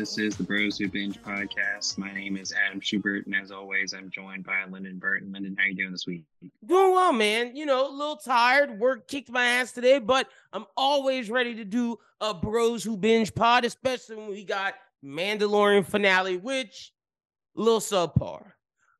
This is the Bros Who Binge podcast. My name is Adam Schubert, and as always, I'm joined by Lyndon Burton. Lyndon, how you doing this week? Doing well, man. You know, a little tired. Work kicked my ass today, but I'm always ready to do a Bros Who Binge pod, especially when we got Mandalorian finale, which a little subpar,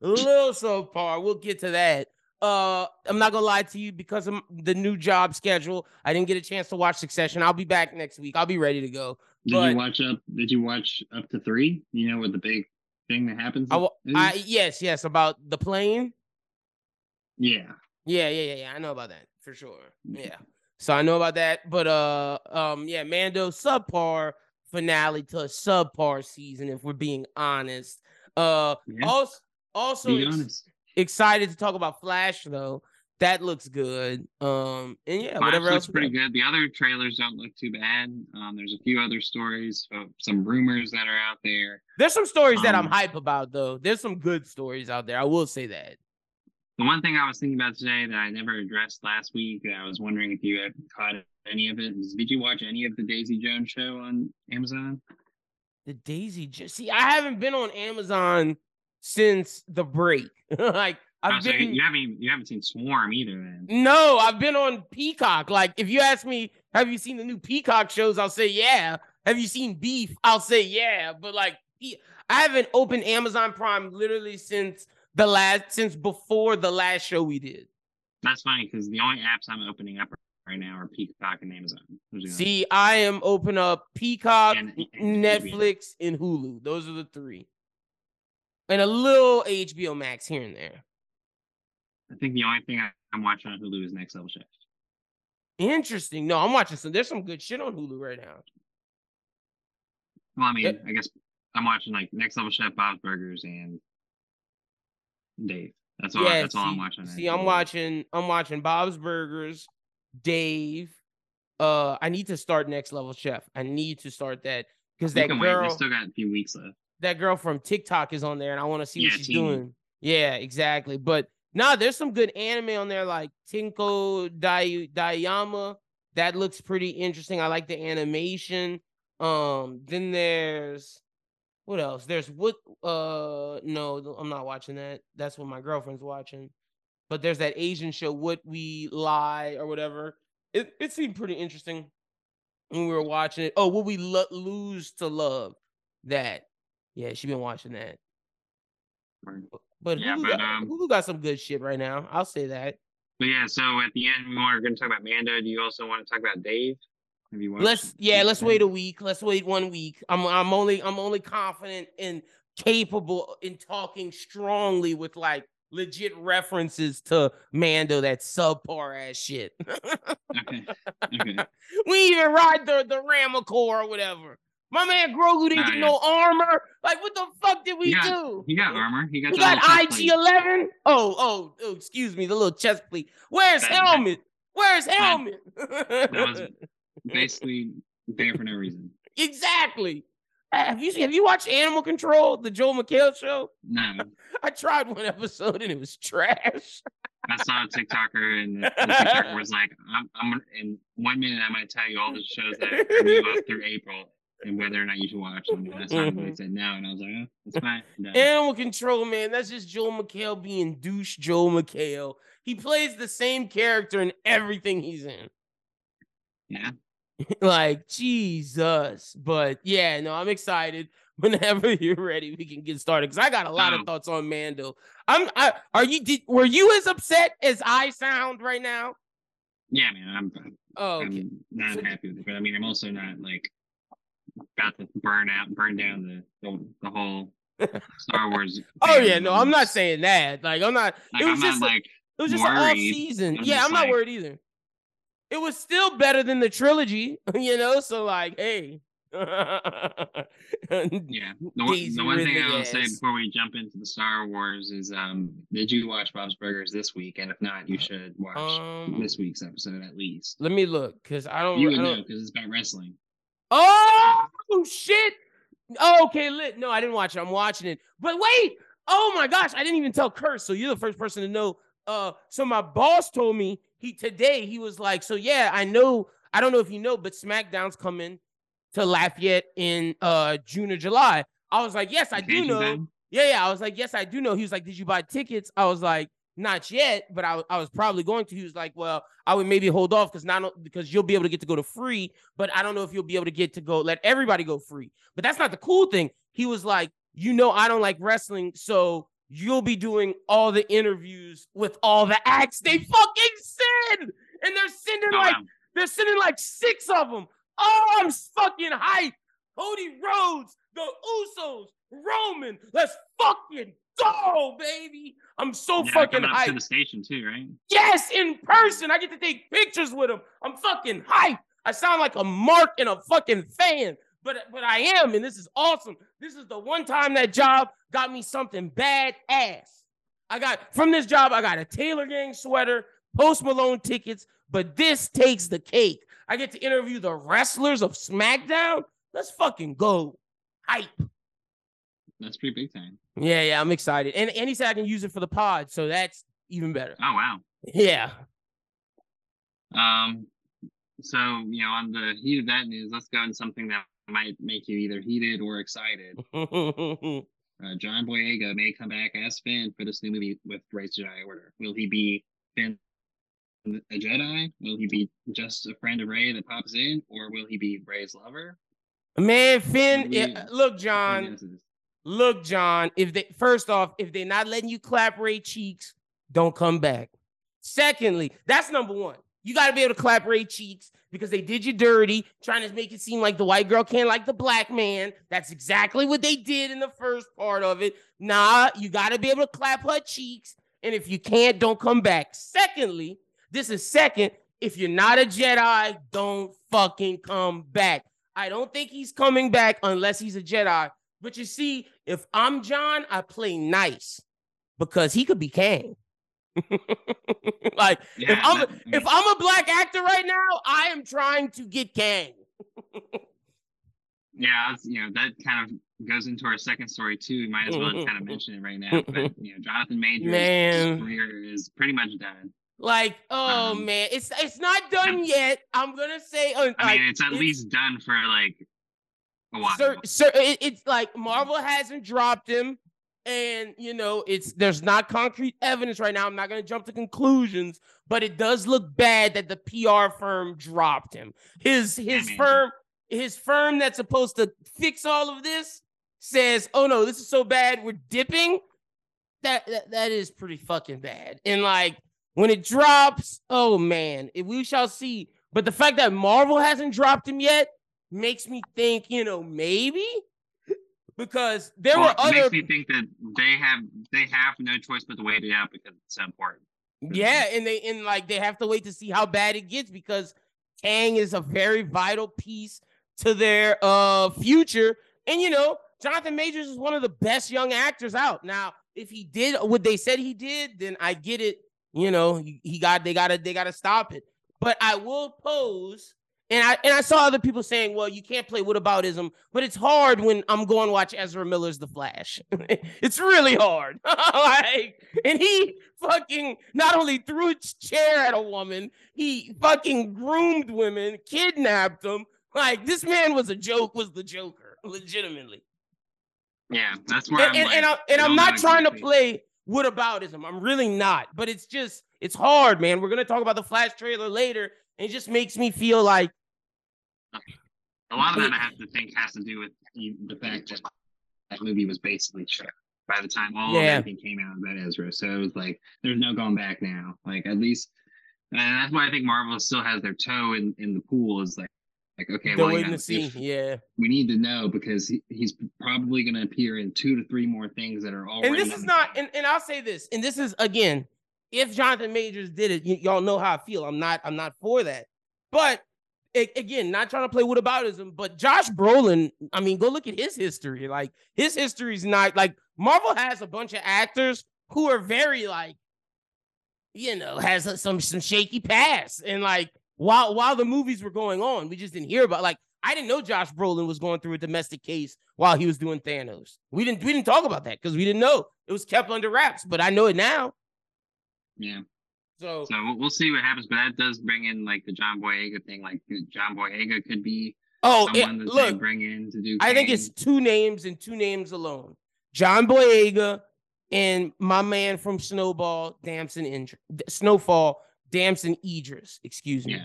a little subpar. We'll get to that. Uh, I'm not gonna lie to you because of the new job schedule. I didn't get a chance to watch Succession. I'll be back next week. I'll be ready to go. Did but, you watch up? Did you watch up to three? You know what the big thing that happens? I, I yes, yes, about the plane. Yeah. Yeah, yeah, yeah, yeah. I know about that for sure. Yeah. So I know about that, but uh, um, yeah, Mando subpar finale to a subpar season. If we're being honest, uh, yeah. also, also, honest excited to talk about Flash though. That looks good. Um, and yeah, Flash whatever looks else. pretty good. The other trailers don't look too bad. Um, there's a few other stories, uh, some rumors that are out there. There's some stories um, that I'm um, hype about though. There's some good stories out there. I will say that. The one thing I was thinking about today that I never addressed last week, I was wondering if you had caught any of it. did you watch any of the Daisy Jones show on Amazon? The Daisy Jones. See, I haven't been on Amazon since the break. like I've oh, so been you haven't you haven't seen Swarm either then. No, I've been on Peacock. Like if you ask me, have you seen the new Peacock shows? I'll say yeah. Have you seen Beef? I'll say yeah. But like I haven't opened Amazon Prime literally since the last since before the last show we did. That's funny because the only apps I'm opening up right now are Peacock and Amazon. See, I am open up Peacock, and, and Netflix, and Hulu. Those are the three and a little HBO Max here and there. I think the only thing I, am watching on Hulu is Next Level Chef. Interesting. No, I'm watching some. There's some good shit on Hulu right now. Well, I mean, it, I guess I'm watching like Next Level Chef, Bob's Burgers, and Dave. That's all. Yeah, that's see, all I'm watching. See, I'm watching. I'm watching Bob's Burgers, Dave. Uh, I need to start Next Level Chef. I need to start that because that girl. Wait. still got a few weeks left that girl from TikTok is on there, and I want to see yeah, what she's doing. Yeah, exactly. But nah, there's some good anime on there, like Tinko Dai Dayama. That looks pretty interesting. I like the animation. Um, then there's what else? There's what uh no, I'm not watching that. That's what my girlfriend's watching. But there's that Asian show, What We Lie or whatever. It it seemed pretty interesting when we were watching it. Oh, What We Lo- Lose to Love. That yeah, she been watching that. But yeah, Hulu, but, got, um, Hulu got some good shit right now. I'll say that. But yeah, so at the end, we are going to talk about Mando. Do you also want to talk about Dave? Have you watched? Let's yeah, let's wait a week. Let's wait one week. I'm I'm only I'm only confident and capable in talking strongly with like legit references to Mando that subpar ass shit. okay. Okay. we even ride the the Ramacore or whatever. My man Grogu didn't get no armor. Like, what the fuck did we he got, do? He got armor. He got, he got IG eleven. Oh, oh, oh, excuse me, the little chest plate. Where's that, helmet? Where's helmet? That, was basically there for no reason. Exactly. Ah, have you have you watched Animal Control, the Joel McHale show? No. I tried one episode and it was trash. I saw a TikToker and the, the TikToker was like, I'm, I'm in one minute I'm gonna tell you all the shows that are new up through April and whether or not you should watch them. And that's mm-hmm. said no, and I was like, oh, that's fine. No. Animal Control, man. That's just Joel McHale being douche Joel McHale. He plays the same character in everything he's in. Yeah. like Jesus, but yeah, no, I'm excited. Whenever you're ready, we can get started because I got a lot oh. of thoughts on Mando. I'm. I, are you? Did, were you as upset as I sound right now? Yeah, man. I'm. Oh, okay. I'm not so, happy with it, but I mean, I'm also not like about to burn out, burn down the the, the whole Star Wars. oh yeah, no, I'm not saying that. Like I'm not. Like, it was I'm just like it was just worried. an off season. I'm yeah, I'm not like, worried either. It was still better than the trilogy, you know. So like, hey. yeah, the one, the one thing I will say before we jump into the Star Wars is, um, did you watch Bob's Burgers this week? And if not, you should watch um, this week's episode at least. Let me look because I don't. You would know because it's about wrestling. Oh shit! Oh, okay, lit. No, I didn't watch it. I'm watching it. But wait, oh my gosh, I didn't even tell Chris. So you're the first person to know. Uh, so my boss told me he today he was like, so yeah, I know. I don't know if you know, but SmackDown's coming to Lafayette in uh June or July. I was like, yes, I do know. Yeah, yeah. I was like, yes, I do know. He was like, did you buy tickets? I was like, not yet, but I, I was probably going to. He was like, well, I would maybe hold off because not because you'll be able to get to go to free, but I don't know if you'll be able to get to go let everybody go free. But that's not the cool thing. He was like, you know, I don't like wrestling, so you'll be doing all the interviews with all the acts they fucking send, and they're sending like they're sending like six of them. Oh, I'm fucking hyped. Cody Rhodes, the Usos, Roman. Let's fucking go, baby. I'm so yeah, fucking hyped. to the station too, right? Yes, in person. I get to take pictures with him. I'm fucking hyped. I sound like a mark and a fucking fan, but but I am, and this is awesome. This is the one time that job got me something bad ass. I got from this job, I got a Taylor Gang sweater, Post Malone tickets, but this takes the cake. I get to interview the wrestlers of SmackDown. Let's fucking go. Hype. That's pretty big time. Yeah, yeah, I'm excited. And and he said I can use it for the pod, so that's even better. Oh wow. Yeah. Um so you know, on the heat of that news, let's go into something that might make you either heated or excited. uh, John Boyega may come back as Finn for this new movie with Rey's Jedi Order. Will he be Finn a Jedi? Will he be just a friend of Rey that pops in, or will he be Rey's lover? Man, Finn, it, look, John. Look, John. If they first off, if they're not letting you clap Rey cheeks, don't come back. Secondly, that's number one. You got to be able to clap Rey cheeks because they did you dirty, trying to make it seem like the white girl can't like the black man. That's exactly what they did in the first part of it. Nah, you got to be able to clap her cheeks. And if you can't, don't come back. Secondly, this is second. If you're not a Jedi, don't fucking come back. I don't think he's coming back unless he's a Jedi. But you see, if I'm John, I play nice because he could be Kang. like yeah, if I'm that, if I'm a black actor right now, I am trying to get Kang. yeah, you know that kind of goes into our second story too. We might as well kind of mention it right now. But you know, Jonathan Majors' Man. career is pretty much done. Like, oh um, man, it's it's not done yet. I'm gonna say. Uh, I mean, it's at it's, least done for like a. Sir, sir, it, it's like Marvel hasn't dropped him, and you know, it's there's not concrete evidence right now. I'm not gonna jump to conclusions, but it does look bad that the PR firm dropped him. His his firm, his firm that's supposed to fix all of this says, "Oh no, this is so bad, we're dipping." That that, that is pretty fucking bad, and like when it drops, oh man, we shall see. But the fact that Marvel hasn't dropped him yet makes me think, you know, maybe because there well, were other. Makes me think that they have they have no choice but to wait it out because it's so important. Yeah, and they and like they have to wait to see how bad it gets because Kang is a very vital piece to their uh future. And you know, Jonathan Majors is one of the best young actors out. Now, if he did what they said he did, then I get it you know, he got they gotta they gotta stop it. But I will pose, and I and I saw other people saying, well, you can't play whataboutism, but it's hard when I'm going to watch Ezra Miller's The Flash. it's really hard. like, and he fucking not only threw a chair at a woman, he fucking groomed women, kidnapped them. Like this man was a joke, was the Joker, legitimately. Yeah, that's where and, I'm and, like, and, I, and I'm not trying to play whataboutism. I'm really not, but it's just it's hard, man. We're gonna talk about the Flash trailer later, and it just makes me feel like a lot of that I have to think has to do with the fact that that movie was basically shot by the time all yeah. of everything came out about Ezra. So it was like there's no going back now. Like at least, and that's why I think Marvel still has their toe in in the pool. Is like like, okay, well, waiting to see. Yeah, we need to know because he, he's probably going to appear in two to three more things that are already. And this is not. And, and I'll say this. And this is again, if Jonathan Majors did it, y- y'all know how I feel. I'm not. I'm not for that. But again, not trying to play whataboutism, but Josh Brolin. I mean, go look at his history. Like his history is not like Marvel has a bunch of actors who are very like, you know, has some some shaky past and like while while the movies were going on. We just didn't hear about like I didn't know Josh Brolin was going through a domestic case while he was doing Thanos. We didn't we didn't talk about that because we didn't know it was kept under wraps. But I know it now. Yeah. So so we'll see what happens. But that does bring in like the John Boyega thing. Like John Boyega could be Oh, it, look, bring in to do. I think it's two names and two names alone: John Boyega and my man from Snowball, Damson Indr- Snowfall, Damson Idris. Excuse me.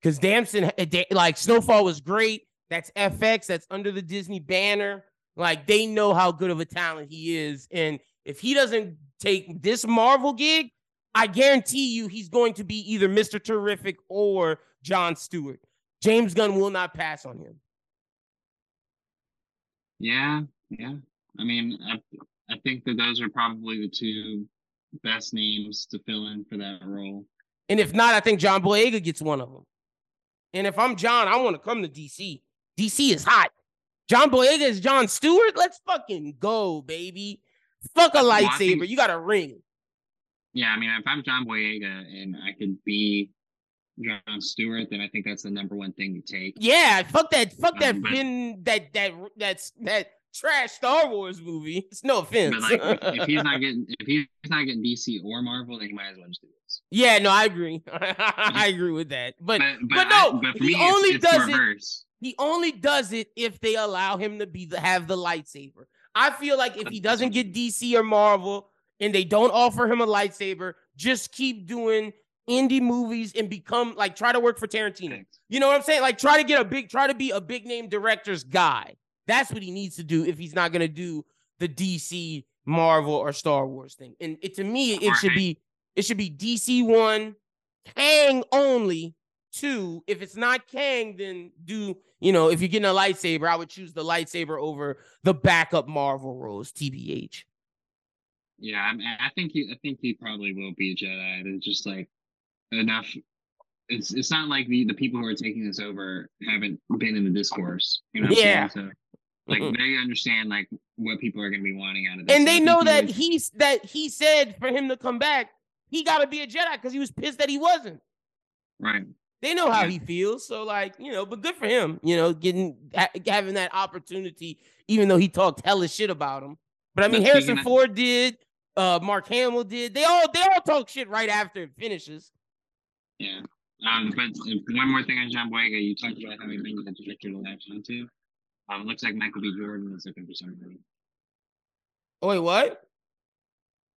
Because Damson, eh, like Snowfall was great. That's FX. That's under the Disney banner. Like they know how good of a talent he is, and if he doesn't take this Marvel gig, I guarantee you he's going to be either Mr. Terrific or John Stewart. James Gunn will not pass on him. Yeah, yeah. I mean, I, I think that those are probably the two best names to fill in for that role. And if not, I think John Boyega gets one of them. And if I'm John, I want to come to DC. DC is hot. John Boyega is John Stewart. Let's fucking go, baby. Fuck a lightsaber. you got a ring. Yeah, I mean, if I'm John Boyega and I could be John Stewart, then I think that's the number one thing to take. Yeah, fuck that, fuck um, that, but, Finn, that that that's that trash Star Wars movie. It's no offense. Like, if he's not getting if he's not getting DC or Marvel, then he might as well just do this. Yeah, no, I agree. I agree with that. But but, but, but no, I, but he me, only it's, it's does reverse. it. He only does it if they allow him to be the have the lightsaber. I feel like if he doesn't get DC or Marvel and they don't offer him a lightsaber, just keep doing indie movies and become like try to work for Tarantino. You know what I'm saying? Like try to get a big try to be a big name director's guy. That's what he needs to do if he's not going to do the DC, Marvel, or Star Wars thing. And it, to me, it should be it should be DC one, Kang only. Two, if it's not Kang, then do you know if you're getting a lightsaber, I would choose the lightsaber over the backup Marvel roles. TBH. Yeah, I, mean, I think he, I think he probably will be a Jedi. It's just like enough. It's it's not like the the people who are taking this over haven't been in the discourse. You know. yeah. So like mm-hmm. they understand like what people are going to be wanting out of this. And they know that he's that he said for him to come back, he got to be a Jedi because he was pissed that he wasn't. Right. They know how yeah. he feels, so like you know, but good for him, you know, getting ha- having that opportunity, even though he talked hella shit about him. But I mean, Harrison Ford did, uh, Mark Hamill did. They all they all talk shit right after it finishes. Yeah. Um, but one more thing on John Boyega, you talked about how having been the director to latch onto. Um, looks like Michael B. Jordan is looking for somebody. Oh, wait, what?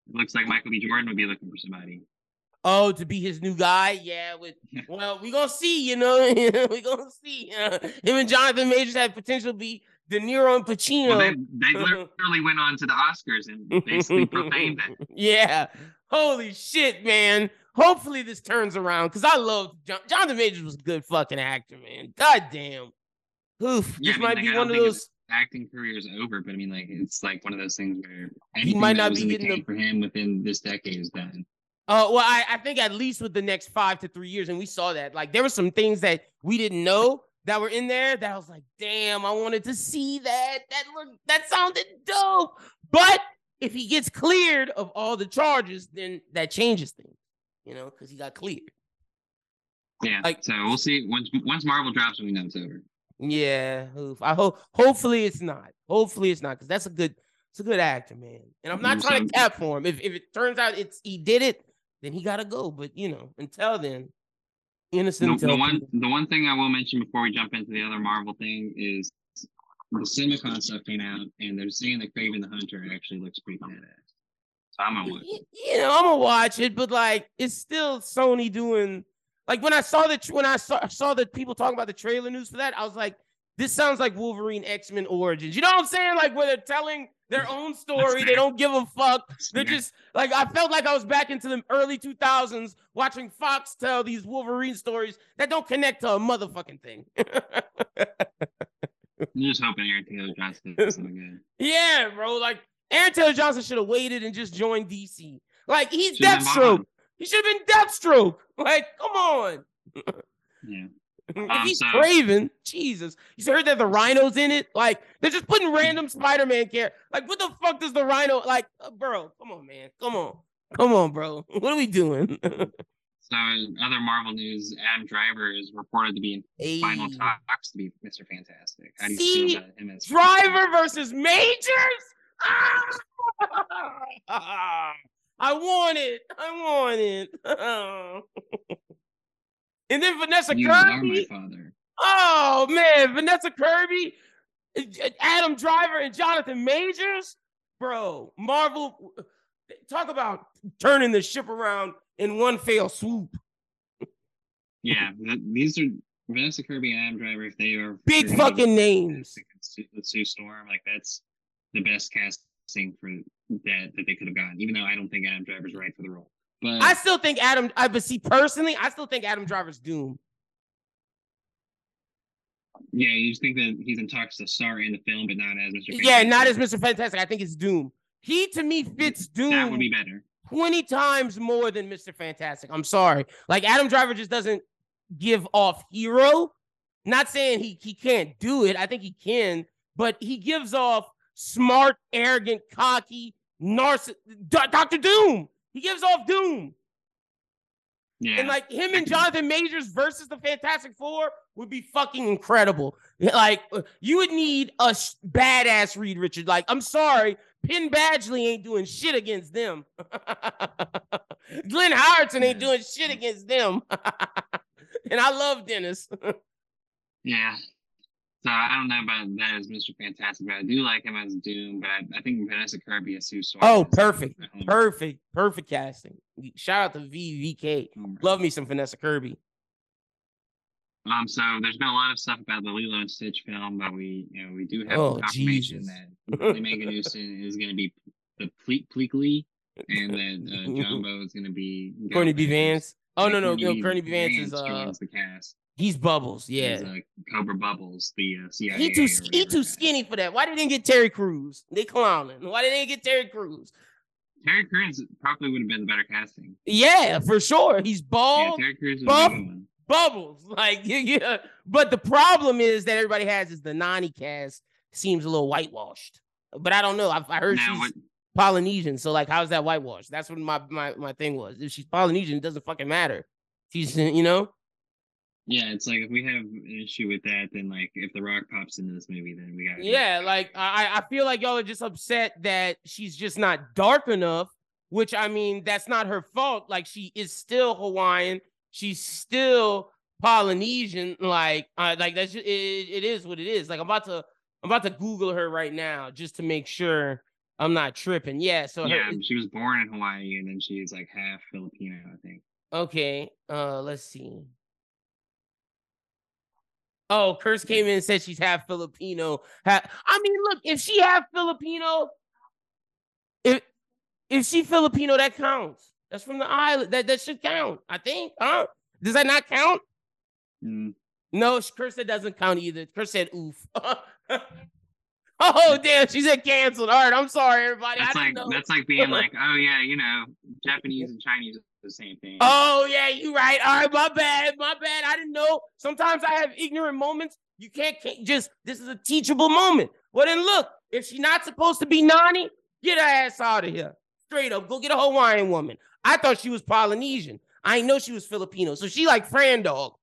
It looks like Michael B. Jordan would be looking for somebody. Oh, to be his new guy, yeah. With well, we gonna see, you know, we gonna see. Uh, him and Jonathan Majors have potential to be De Niro and Pacino. Well, they, they literally went on to the Oscars and basically profaned it. Yeah, holy shit, man. Hopefully this turns around because I love John- Jonathan Majors was a good fucking actor, man. God damn. Oof, yeah, this I mean, might like, be one of those acting career is over, but I mean, like it's like one of those things where he might not be getting the... for him within this decade is done. Uh, well, I, I think at least with the next five to three years, and we saw that. Like there were some things that we didn't know that were in there that I was like, damn, I wanted to see that. That looked that sounded dope. But if he gets cleared of all the charges, then that changes things, you know, because he got cleared. Yeah. Like, so we'll see once once Marvel drops, we know it's over. Yeah, I hope. Hopefully, it's not. Hopefully, it's not because that's a good. It's a good actor, man. And I'm not trying to cap for him. If if it turns out it's he did it, then he gotta go. But you know, until then, innocent. The, the one the one thing I will mention before we jump into the other Marvel thing is the CinemaCon stuff came out, and they're saying that Kraven the Hunter actually looks pretty badass. So I'm gonna watch. It. You know, I'm gonna watch it, but like, it's still Sony doing like when I saw that when I saw saw the people talking about the trailer news for that, I was like, this sounds like Wolverine X Men Origins. You know what I'm saying? Like where they're telling their own story, they don't give a fuck. They're just like I felt like I was back into the early 2000s watching Fox tell these Wolverine stories that don't connect to a motherfucking thing. I'm just hoping Aaron Taylor Johnson good. Yeah, bro. Like Aaron Taylor Johnson should have waited and just joined DC. Like he's Deathstroke. He should have been Deathstroke. Like, come on. Yeah. If um, he's so, Kraven, Jesus. You heard that the rhino's in it? Like, they're just putting random Spider-Man care. Like, what the fuck does the rhino like, uh, bro? Come on, man. Come on. Come on, bro. What are we doing? so in other Marvel news, Adam Driver is reported to be in hey. final talks to be Mr. Fantastic. How do you See, feel about him as Driver versus Majors? Ah! I want it. I want it. And then Vanessa you Kirby. father. Oh man, Vanessa Kirby, Adam Driver, and Jonathan Majors, bro. Marvel, talk about turning the ship around in one fell swoop. yeah, these are Vanessa Kirby and Adam Driver. If they are big fucking names, the Sue Storm, like that's the best casting for that that they could have gotten. Even though I don't think Adam Driver's right for the role, but I still think Adam. I but see personally, I still think Adam Driver's Doom. Yeah, you just think that he's in talks to star in the film, but not as Mr. Fantastic. Yeah, not as Mr. Fantastic. I think it's Doom. He to me fits Doom. That would be better. 20 times more than Mr. Fantastic. I'm sorry. Like Adam Driver just doesn't give off hero. Not saying he he can't do it. I think he can, but he gives off smart, arrogant, cocky, narciss Doctor Doom. He gives off Doom. Yeah. And like him and Jonathan Majors versus the Fantastic Four would be fucking incredible. Like uh, you would need a sh- badass Reed Richard. Like I'm sorry, Penn Badgley ain't doing shit against them. Glenn Howerton ain't doing shit against them. and I love Dennis. yeah. So I don't know about that as Mr. Fantastic, but I do like him as Doom. But I, I think Vanessa Kirby is Sue Storm. Oh, perfect, perfect, perfect casting. Shout out to VVK. Oh, Love me some Vanessa Kirby. Um, so there's been a lot of stuff about the Lilo and Stitch film, but we, you know, we do have oh, confirmation Jesus. that Magnussen is going to be the Ple- Pleakley, and that uh, Jumba is going to be Courtney B. Vance. Oh no, no, no, Courtney B. Vance, Vance is uh, the cast. He's Bubbles, yeah. He's, uh, Cobra Bubbles, the uh, CIA. He too he too skinny for that. Why did they get Terry Crews? They clowning. Why did they get Terry Crews? Terry Crews probably would have been the better casting. Yeah, for sure. He's bald. Yeah, Terry Crews buff, bubbles. Like yeah. But the problem is that everybody has is the Nani cast seems a little whitewashed. But I don't know. I've, I heard now, she's what, Polynesian. So like, how's that whitewashed? That's what my my my thing was. If she's Polynesian, it doesn't fucking matter. She's you know. Yeah, it's like if we have an issue with that, then like if The Rock pops into this movie, then we got. Yeah, like I I feel like y'all are just upset that she's just not dark enough. Which I mean, that's not her fault. Like she is still Hawaiian she's still Polynesian. Like, uh, like that's just, it, it is what it is. Like I'm about to I'm about to Google her right now just to make sure I'm not tripping. Yeah. So yeah, her, she was born in Hawaii and then she's like half Filipino, I think. Okay. Uh, let's see. Oh, Chris came in and said she's half Filipino. Half, I mean, look, if she half Filipino, if if she Filipino, that counts. That's from the island. That that should count. I think. Huh? Does that not count? Mm. No, Chris said doesn't count either. Chris said oof. oh damn, she said canceled. All right, I'm sorry, everybody. That's like know. that's like being like, oh yeah, you know, Japanese and Chinese are the same thing. Oh yeah, you right. All right, my bad, my bad. I didn't know. Sometimes I have ignorant moments. You can't, can't just. This is a teachable moment. Well then, look, if she's not supposed to be Nani, get her ass out of here. Straight up, go get a Hawaiian woman. I thought she was Polynesian. I know she was Filipino. So she like Fran Dog.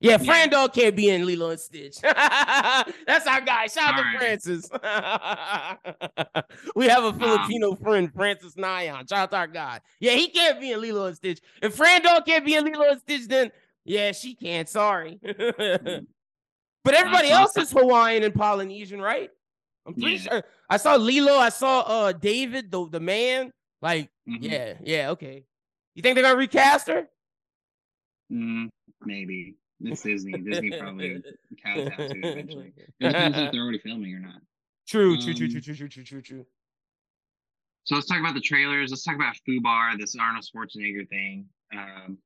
Yeah, Fran Dog can't be in Lilo and Stitch. That's our guy. Shout out to Francis. we have a Filipino um, friend, Francis Nyan. Shout out to our guy. Yeah, he can't be in Lilo and Stitch. If Fran Dog can't be in Lilo and Stitch, then yeah, she can't. Sorry. but everybody else is Hawaiian and Polynesian, right? I'm pretty yeah. sure. I saw Lilo. I saw uh David, the, the man. Like, mm-hmm. yeah, yeah, okay. You think they're gonna recast her? Mm, maybe. It's Disney. Disney probably cows out to eventually. It depends if they're already filming or not. True, true, um, true, true, true, true, true, true, true. So let's talk about the trailers. Let's talk about Fubar, this Arnold Schwarzenegger thing. Um,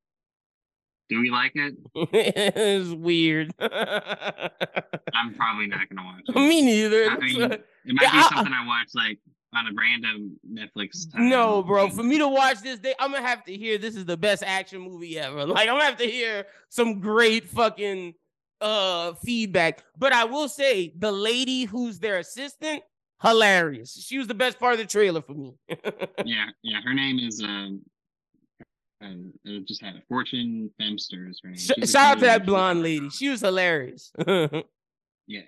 do we like it? it's weird. I'm probably not gonna watch it. Me neither. I mean, it might yeah, be something I watch like on a random Netflix. Time. No, bro. For me to watch this, day, I'm gonna have to hear this is the best action movie ever. Like I'm gonna have to hear some great fucking uh feedback. But I will say, the lady who's their assistant, hilarious. She was the best part of the trailer for me. yeah, yeah. Her name is um. Uh, just had a Fortune Feimsters. Her name. Sh- shout out to that blonde lady. She was hilarious. yeah,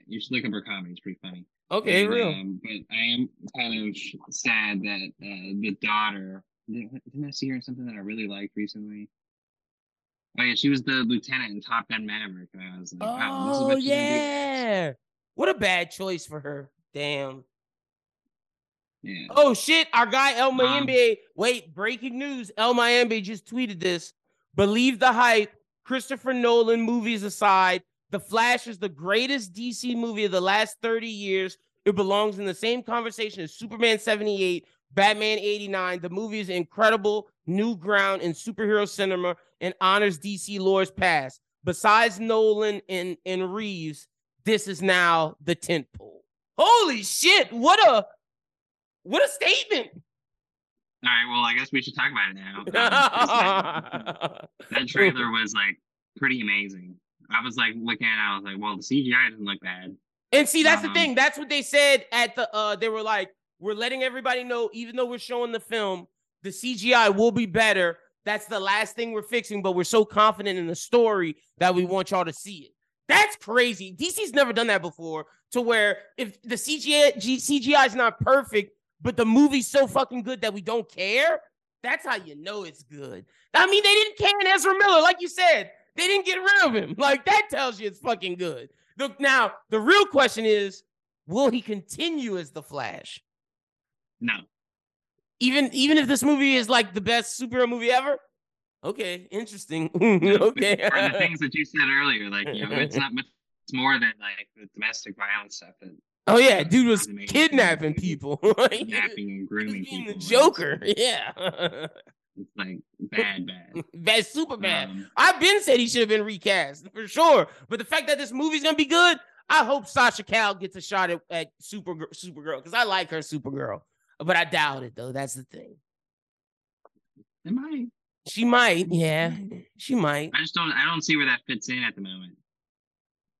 you should look up her comedy. It's pretty funny. Okay, and, real. Um, but I am kind of sad that uh, the daughter didn't, I see her in something that I really liked recently? Oh yeah, she was the lieutenant in Top Gun Maverick. I was like, wow, oh, what yeah. What a bad choice for her. Damn. Yeah. Oh shit! Our guy El Mayimbe. Um, wait, breaking news! El Mayimbe just tweeted this. Believe the hype. Christopher Nolan movies aside, The Flash is the greatest DC movie of the last 30 years. It belongs in the same conversation as Superman 78, Batman 89. The movie is incredible, new ground in superhero cinema and honors DC lore's past. Besides Nolan and, and Reeves, this is now the tentpole. Holy shit! What a what a statement! All right, well, I guess we should talk about it now. Um, that, trailer was like pretty amazing. I was like looking at it, I was like, well, the CGI doesn't look bad. And see, that's um, the thing. That's what they said at the uh they were like, we're letting everybody know, even though we're showing the film, the CGI will be better. That's the last thing we're fixing, but we're so confident in the story that we want y'all to see it. That's crazy. DC's never done that before. To where if the CGI CGI is not perfect, but the movie's so fucking good that we don't care. That's how you know it's good. I mean, they didn't can Ezra Miller, like you said. They didn't get rid of him. Like that tells you it's fucking good. The, now the real question is, will he continue as the Flash? No. Even even if this movie is like the best superhero movie ever. Okay, interesting. okay. or the things that you said earlier, like you know, it's not much more than like the domestic violence stuff that Oh yeah, dude was kidnapping people. kidnapping and grooming being people. the Joker. Yeah. It's like bad, bad. bad, super bad. Um, I've been said he should have been recast for sure. But the fact that this movie's gonna be good, I hope Sasha Calle gets a shot at, at Super Supergirl because I like her Supergirl. But I doubt it though. That's the thing. It might. She might, yeah. She might. I just don't. I don't see where that fits in at the moment.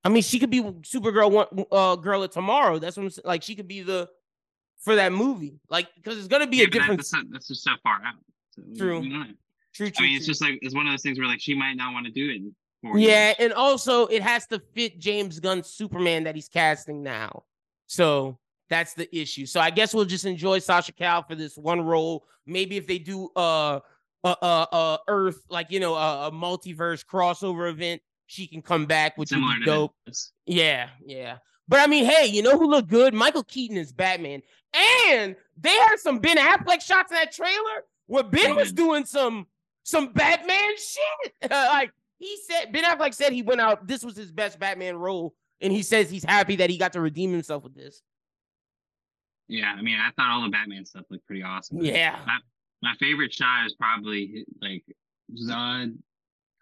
I mean, she could be Supergirl one uh girl of tomorrow. That's what I'm saying. Like she could be the for that movie. Like because it's gonna be yeah, a different. That's, that's, just so far out. So true. True, true. I mean, true. it's just like it's one of those things where like she might not want to do it. Yeah, and also it has to fit James Gunn's Superman that he's casting now. So that's the issue. So I guess we'll just enjoy Sasha Calle for this one role. Maybe if they do uh uh uh, uh Earth like you know a, a multiverse crossover event, she can come back, which Similar would be dope. This. Yeah, yeah. But I mean, hey, you know who looked good? Michael Keaton is Batman. And they had some Ben Affleck shots in that trailer where Ben was mm-hmm. doing some some Batman shit. Uh, like he said, Ben Affleck said he went out. This was his best Batman role, and he says he's happy that he got to redeem himself with this. Yeah, I mean, I thought all the Batman stuff looked pretty awesome. Yeah, my, my favorite shot is probably like Zod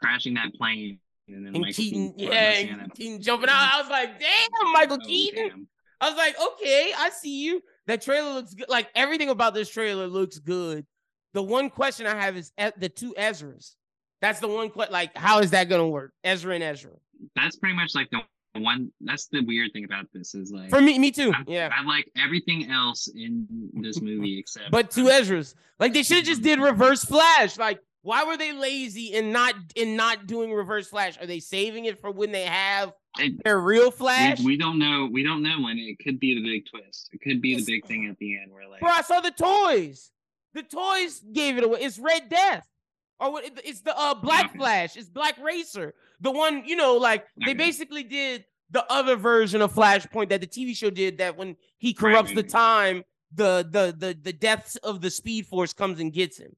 crashing that plane and then and Keaton, Keaton yeah, Keaton jumping out. I was like, damn, Michael oh, Keaton. Damn. I was like, okay, I see you. That trailer looks good. Like everything about this trailer looks good. The one question I have is the two Ezras. That's the one question. Like, how is that going to work? Ezra and Ezra. That's pretty much like the one. That's the weird thing about this is like for me, me too. I, yeah, I like everything else in this movie except. but two Ezras. Like they should have just did Reverse Flash. Like why were they lazy in not in not doing reverse flash? Are they saving it for when they have it, their real flash? We, we, don't know. We don't know when it could be the big twist. It could be the big thing at the end where like Bro, I saw the toys. The toys gave it away. It's Red Death. Or what it's the uh Black. Flash. It's Black Racer. The one, you know, like they basically did the other version of Flashpoint that the TV show did that when he corrupts right. the time, the the the the deaths of the Speed Force comes and gets him.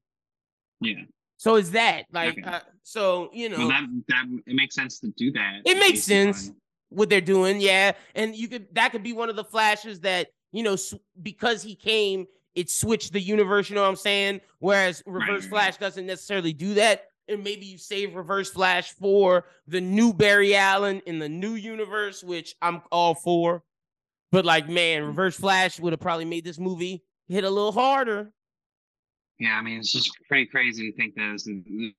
Yeah. So is that like okay. uh, so you know well, that that it makes sense to do that. It makes sense on. what they're doing, yeah. And you could that could be one of the flashes that you know sw- because he came, it switched the universe. You know what I'm saying? Whereas Reverse right, Flash doesn't necessarily do that. And maybe you save Reverse Flash for the new Barry Allen in the new universe, which I'm all for. But like, man, Reverse Flash would have probably made this movie hit a little harder. Yeah, I mean, it's just pretty crazy to think that, you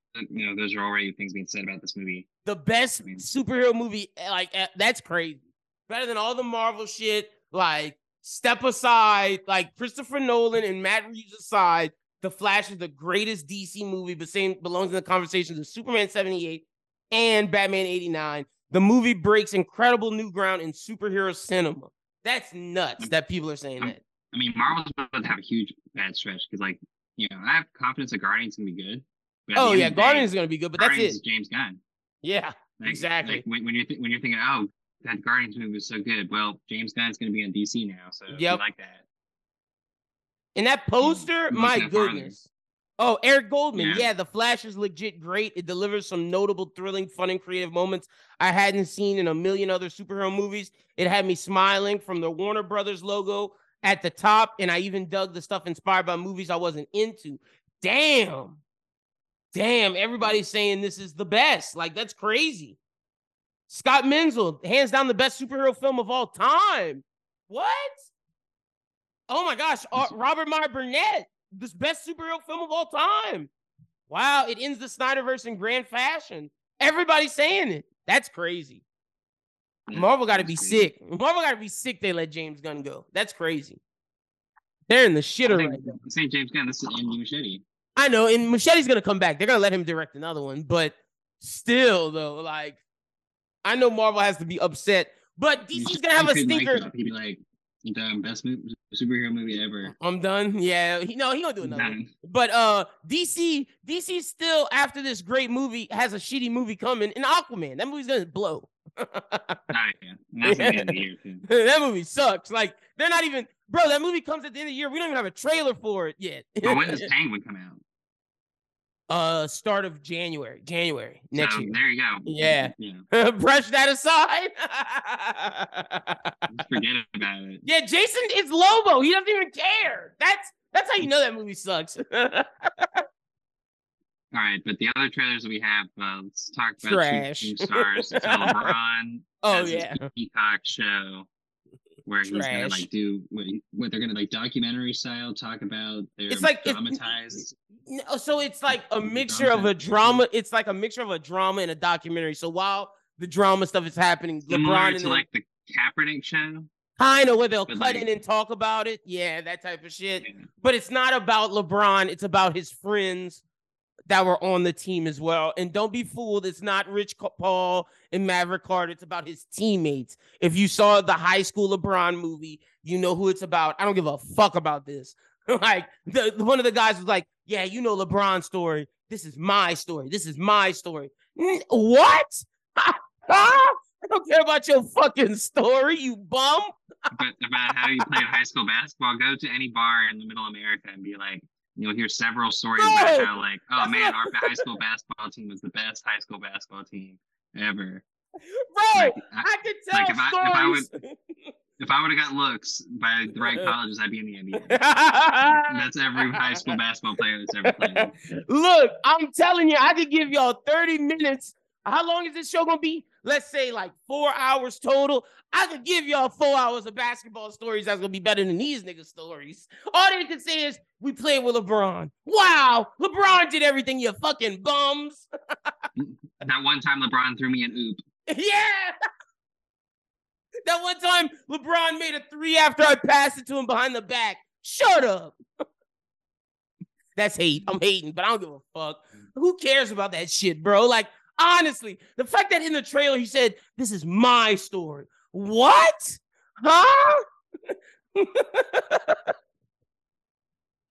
know, those are already things being said about this movie. The best I mean, superhero movie, eh, like, eh, that's crazy. Better than all the Marvel shit. Like, step aside, like Christopher Nolan and Matt Reeves aside, The Flash is the greatest DC movie, but same belongs in the conversations of Superman 78 and Batman 89. The movie breaks incredible new ground in superhero cinema. That's nuts that people are saying that. I mean, Marvel's about to have a huge bad stretch because, like, you know, I have confidence that Guardians can be good. Oh yeah, Guardians is gonna be good, but oh, Guardians that's it. James Gunn. Yeah, like, exactly. Like when, when, you're th- when you're thinking, oh, that Guardians movie was so good. Well, James Gunn's gonna be on DC now, so yep. like that. And that poster, my goodness. Oh, Eric Goldman. Yeah. yeah. The Flash is legit great. It delivers some notable, thrilling, fun, and creative moments I hadn't seen in a million other superhero movies. It had me smiling from the Warner Brothers logo at the top, and I even dug the stuff inspired by movies I wasn't into. Damn. Damn, everybody's saying this is the best. Like, that's crazy. Scott Menzel, hands down the best superhero film of all time. What? Oh my gosh, uh, Robert Meyer Burnett, this best superhero film of all time. Wow, it ends the Snyderverse in grand fashion. Everybody's saying it. That's crazy. Marvel got to be sick. Marvel got to be sick. They let James Gunn go. That's crazy. They're in the shitter right now. St. James Gunn. This is Andy Muschietti. I know, and Muschietti's gonna come back. They're gonna let him direct another one, but still, though, like I know Marvel has to be upset, but DC's gonna have a stinker. Like He'd be like, the best movie, superhero movie ever. I'm done. Yeah, he, no, he gonna do another. But uh, DC, DC still after this great movie has a shitty movie coming in Aquaman. That movie's gonna blow. That's the end of the year too. that movie sucks. Like they're not even, bro. That movie comes at the end of the year. We don't even have a trailer for it yet. well, when does Penguin come out? Uh start of January, January next so, year. There you go. Yeah. yeah. Brush that aside. forget about it. Yeah, Jason is Lobo. He doesn't even care. That's that's how you know that movie sucks. All right, but the other trailers that we have, uh, let's talk about Trash. Two, two stars. LeBron oh yeah, Peacock show where Trash. he's gonna like do what, what they're gonna like documentary style talk about their it's like dramatized. It, so it's like a mixture of a drama. It's like a mixture of a drama and a documentary. So while the drama stuff is happening, Similar LeBron to like the Kaepernick show. Kind of where they'll but cut like, in and talk about it. Yeah, that type of shit. Yeah. But it's not about LeBron. It's about his friends that were on the team as well. And don't be fooled, it's not Rich Paul and Maverick Carter. It's about his teammates. If you saw the high school LeBron movie, you know who it's about. I don't give a fuck about this. like the, one of the guys was like, "Yeah, you know LeBron's story. This is my story. This is my story." What? I don't care about your fucking story, you bum. but about how you played high school basketball, go to any bar in the middle America and be like, you'll hear several stories about how like, oh man, our high school basketball team was the best high school basketball team ever. Bro, like, I, I could tell like if stories. I, if I would if I would have got looks by the right colleges, I'd be in the NBA. that's every high school basketball player that's ever played. Look, I'm telling you, I could give y'all 30 minutes. How long is this show gonna be? let's say like four hours total, I could give y'all four hours of basketball stories that's gonna be better than these niggas' stories. All they can say is we played with LeBron. Wow, LeBron did everything, you fucking bums. that one time LeBron threw me an oop. Yeah. that one time LeBron made a three after I passed it to him behind the back. Shut up. That's hate. I'm hating, but I don't give a fuck. Who cares about that shit, bro? Like, Honestly, the fact that in the trailer he said, This is my story. What? Huh?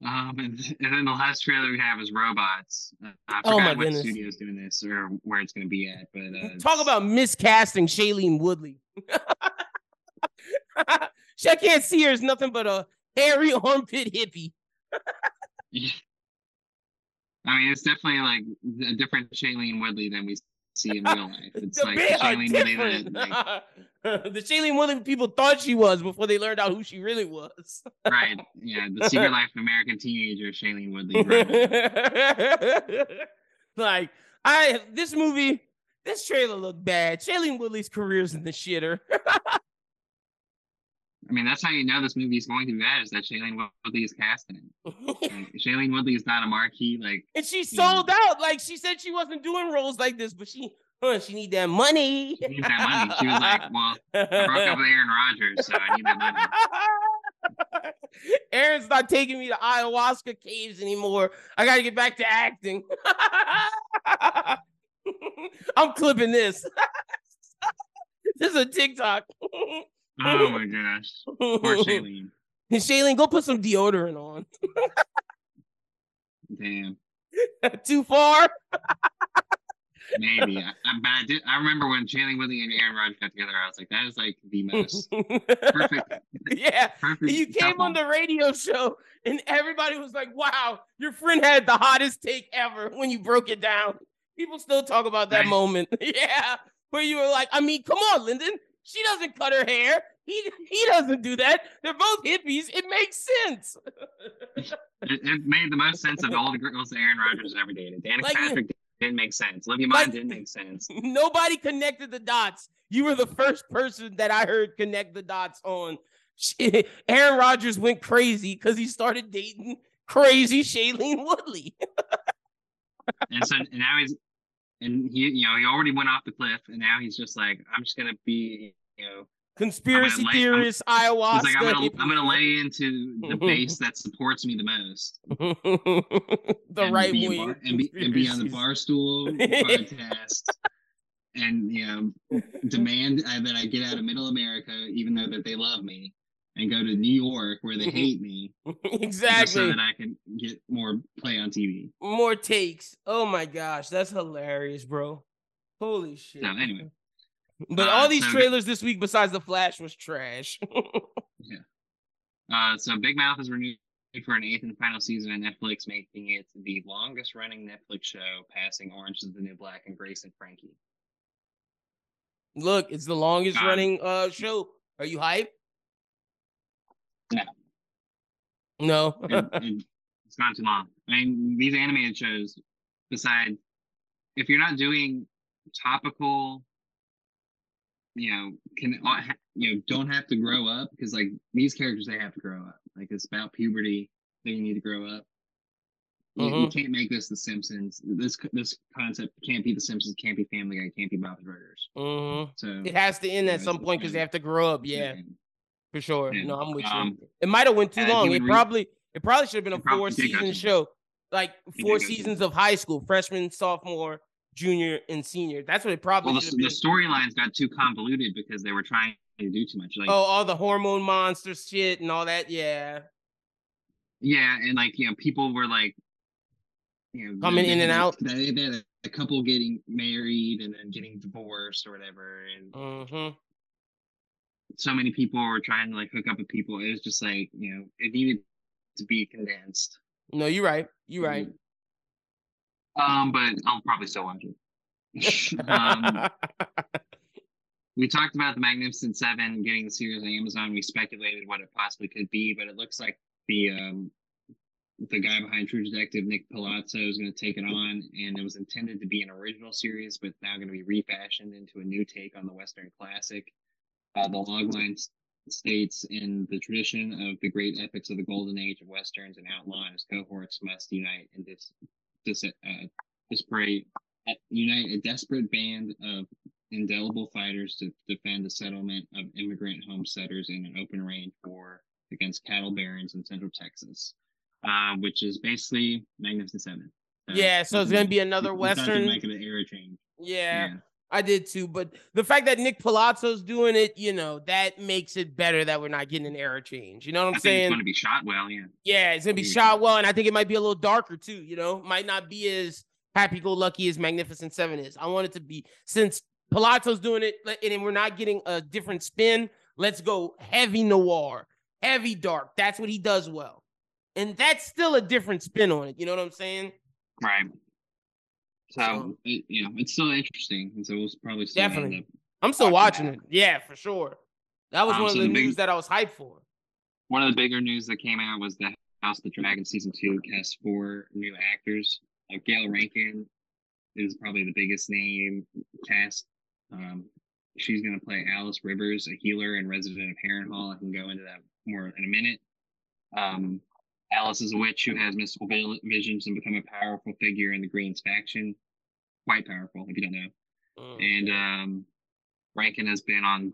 um, and, then the last trailer we have is robots. Uh, I forgot oh my what goodness. studio's doing this or where it's going to be at. But uh, talk about miscasting Shailene Woodley. she, I can't see her as nothing but a hairy armpit hippie. I mean, it's definitely like a different Shailene Woodley than we see in real life. It's like Shailene Woodley that, like, the Shailene Woodley people thought she was before they learned out who she really was. right. Yeah. The Secret Life of American Teenager, Shailene Woodley. Right. like I, this movie, this trailer looked bad. Shailene Woodley's career's in the shitter. I mean, that's how you know this movie is going to be bad is that Shailene Woodley is casting it. like, Shailene Woodley is not a marquee, like. And she sold know. out. Like she said, she wasn't doing roles like this, but she, huh, she need that money. She needs that money. She was like, "Well, I broke up with Aaron Rodgers, so I need that money." Aaron's not taking me to ayahuasca caves anymore. I got to get back to acting. I'm clipping this. this is a TikTok. Oh my gosh. Poor Shailene. Shailene, go put some deodorant on. Damn. Too far. Maybe, I, but I did. I remember when Shailene Woodley and Aaron Rodgers got together. I was like, that is like the most perfect. Yeah, perfect. You came couple. on the radio show, and everybody was like, "Wow, your friend had the hottest take ever." When you broke it down, people still talk about that right. moment. yeah, where you were like, "I mean, come on, Lyndon. She doesn't cut her hair. He he doesn't do that. They're both hippies. It makes sense. it, it, made the most sense of all the girls that Aaron Rodgers ever dated. Danica like, Patrick didn't make sense. Olivia Munn didn't make sense. Nobody connected the dots. You were the first person that I heard connect the dots on. Aaron Rodgers went crazy because he started dating crazy Shailene Woodley. and so and now he's and he you know he already went off the cliff and now he's just like I'm just gonna be you know conspiracy theorist ayahuasca. Like, I'm, gonna, I'm gonna lay into the base that supports me the most. the right wing bar, and, be, and be on the barstool podcast. and you know, demand uh, that I get out of Middle America, even though that they love me, and go to New York where they hate me. exactly. so that I can get more play on TV. More takes. Oh my gosh, that's hilarious, bro. Holy shit. So anyway, but uh, all these so trailers this week, besides the Flash, was trash. yeah. Uh, so Big Mouth is renewed for an eighth and final season on Netflix, making it the longest running Netflix show, passing Orange is the New Black and Grace and Frankie. Look, it's the longest um, running uh show. Are you hyped? No. No. it, it, it's not too long. I mean, these animated shows, besides, if you're not doing topical you know can uh, you know don't have to grow up because like these characters they have to grow up like it's about puberty they need to grow up you, mm-hmm. you, can't make this the simpsons this this concept can't be the simpsons can't be family guy can't be bob's burgers mm-hmm. so it has to end at some point because they have to grow up yeah, for sure no i'm with um, you it might have went too long it re- probably it probably should have been a four season show like four seasons of high school freshman sophomore junior and senior. That's what it probably. Well, the, the storylines got too convoluted because they were trying to do too much. Like, oh, all the hormone monster shit and all that. Yeah. Yeah, and like you know, people were like, you know, coming in and out. They, they had a couple getting married and then getting divorced or whatever, and mm-hmm. So many people were trying to like hook up with people. It was just like you know, it needed to be condensed. No, you're right. You're right. Um, but I'll probably still watch it. um, we talked about the Magnificent Seven getting the series on Amazon. We speculated what it possibly could be, but it looks like the um, the guy behind True Detective, Nick Palazzo, is going to take it on, and it was intended to be an original series, but now going to be refashioned into a new take on the Western classic. Uh, the logline states in the tradition of the great epics of the golden age of westerns and outlaw and his cohorts must unite in this dis- uh, disparate, uh, unite a desperate band of indelible fighters to defend the settlement of immigrant homesteaders in an open range war against cattle barons in central Texas, uh, which is basically Magnificent Seven. Yeah, so it's gonna be another western. Like an era change. Yeah, yeah, I did too. But the fact that Nick Palazzo's doing it, you know, that makes it better that we're not getting an era change. You know what I'm I saying? it's going to be shot well, yeah. Yeah, it's going to be shot well, and I think it might be a little darker too. You know, might not be as happy-go-lucky as Magnificent Seven is. I want it to be since Palazzo's doing it, and we're not getting a different spin. Let's go heavy noir, heavy dark. That's what he does well, and that's still a different spin on it. You know what I'm saying? Right. So it, you know, it's still interesting, and so we'll probably still definitely. I'm still watching it. Yeah, for sure. That was um, one of so the, the, news big, that I was hyped for. One of the bigger news that came out was the House of the Dragon season two cast four new actors. Uh, Gayle Rankin is probably the biggest name cast. Um, she's going to play Alice Rivers, a healer and resident of Harrenhal. I can go into that more in a minute. Um, Alice is a witch who has mystical visions and become a powerful figure in the Greens faction. Quite powerful, if you don't know. Oh, and um, Rankin has been on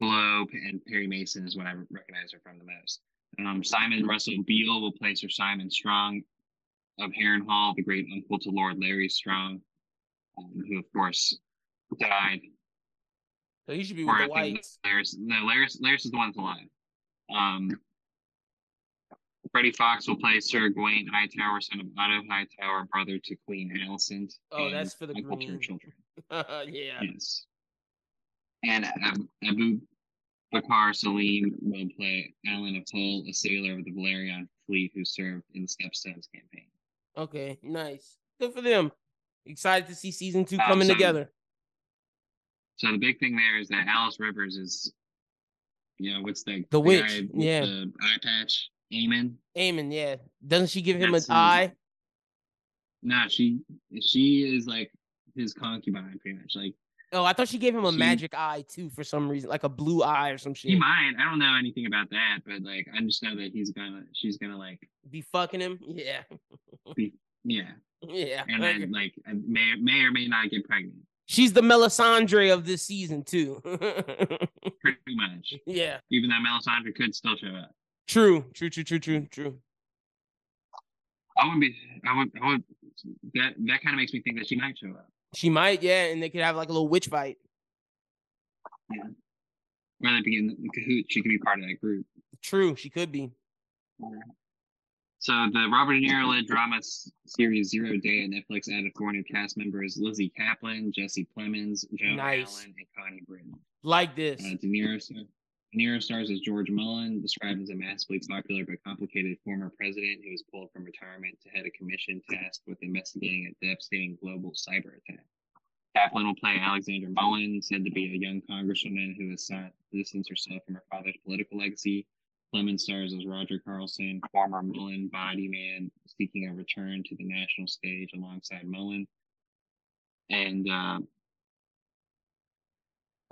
GLOW, and Perry Mason is what I recognize her from the most. Um, Simon Russell Beale will play Sir Simon Strong of Harrenhal, the great uncle to Lord Larry Strong, um, who of course died. So he should be with the Whites. Larys, no, Larys, Larys is the one that's alive. Um, Freddie Fox will play Sir Gwayne Hightower, son of Otto Hightower, brother to Queen Alicent. Oh, that's for the children. yeah. Yes. And Abu Bakar Salim will play Alyn of Hull, a sailor of the Velaryon fleet who served in the Stepstones campaign. Okay, nice. Good for them. Excited to see season two uh, coming so, together. So the big thing there is that Alice Rivers is, you know, what's the the, the witch? yeah, the eye patch. Aemond. Aemond, yeah. Doesn't she give him That's an eye? Nah, she she is like his concubine, pretty much. Like Oh, I thought she gave him a she, magic eye too for some reason, like a blue eye or some shit. He might. I don't know anything about that, but like I just know that he's gonna, she's gonna like be fucking him. Yeah. Be, yeah. Yeah. And then like may may or may not get pregnant. She's the Melisandre of this season too. Pretty much. Yeah. Even though Melisandre could still show up. True. True. True. True. True. True. I wouldn't be. I would. I would. That that kind of makes me think that she might show up. She might, yeah, and they could have like a little witch fight. Yeah. Rather be in the cahoot, she could be part of that group. True, she could be. Yeah. So the Robert De Niro led drama series Zero Day at Netflix added four new cast members: Lizzie Caplan, Jesse Plemons, Joan nice. Allen, and Connie Britton. Like this. Uh, De Niro, Niro stars as George Mullen, described as a massively popular but complicated former president who was pulled from retirement to head a commission tasked with investigating a devastating global cyber attack. Caplan will play Alexandra Mullen, said to be a young congresswoman who has sought to distance herself from her father's political legacy. Plemons stars as Roger Carlson, former Mullen body man, seeking a return to the national stage alongside Mullen. And uh,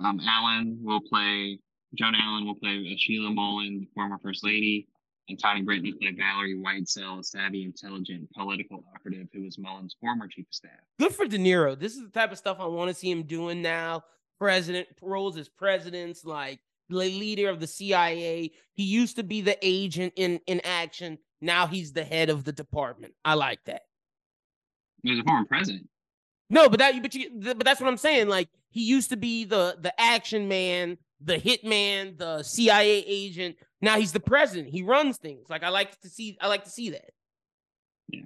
um, will play Joan Allen will play Sheila Mullen, the former First Lady, and Connie Britton will play Valerie Whitesell, a savvy, intelligent political operative who was Mullen's former chief of staff. Good for De Niro. This is the type of stuff I want to see him doing now. President roles as presidents, like the leader of the CIA. He used to be the agent in in action. Now he's the head of the department. I like that. He's a former president. No, but that but you but that's what I'm saying. Like he used to be the the action man the hitman, the CIA agent. Now he's the president. He runs things. Like I like to see. I like to see that. Yeah.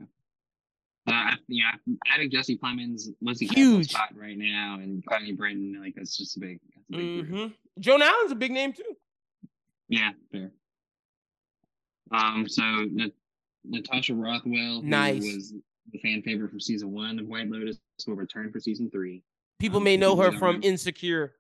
Uh, yeah, adding Jesse Plemons, Lizzy huge spot right now, and Connie Britton, like that's just a big. A big mm-hmm. Joan Allen's a big name too. Yeah, fair. Um, so Natasha Rothwell, nice. was the fan favorite from season one of White Lotus, will return for season three. People um, may know her from Insecure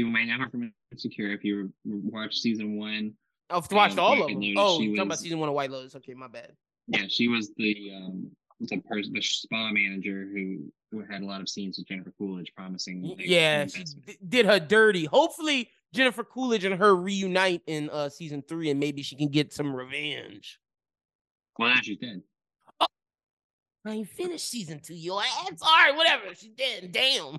people might know her from Insecure if you watch season one. I've watched all of them. Lotus, oh, you talking about season one of White Lotus. Okay, my bad. Yeah, she was the um the person, the spa manager who who had a lot of scenes with Jennifer Coolidge, promising. Yeah, she d- did her dirty. Hopefully, Jennifer Coolidge and her reunite in uh season three, and maybe she can get some revenge. Well, she did. Oh, I ain't finished season two, yo. It's all right, whatever. She did. Damn.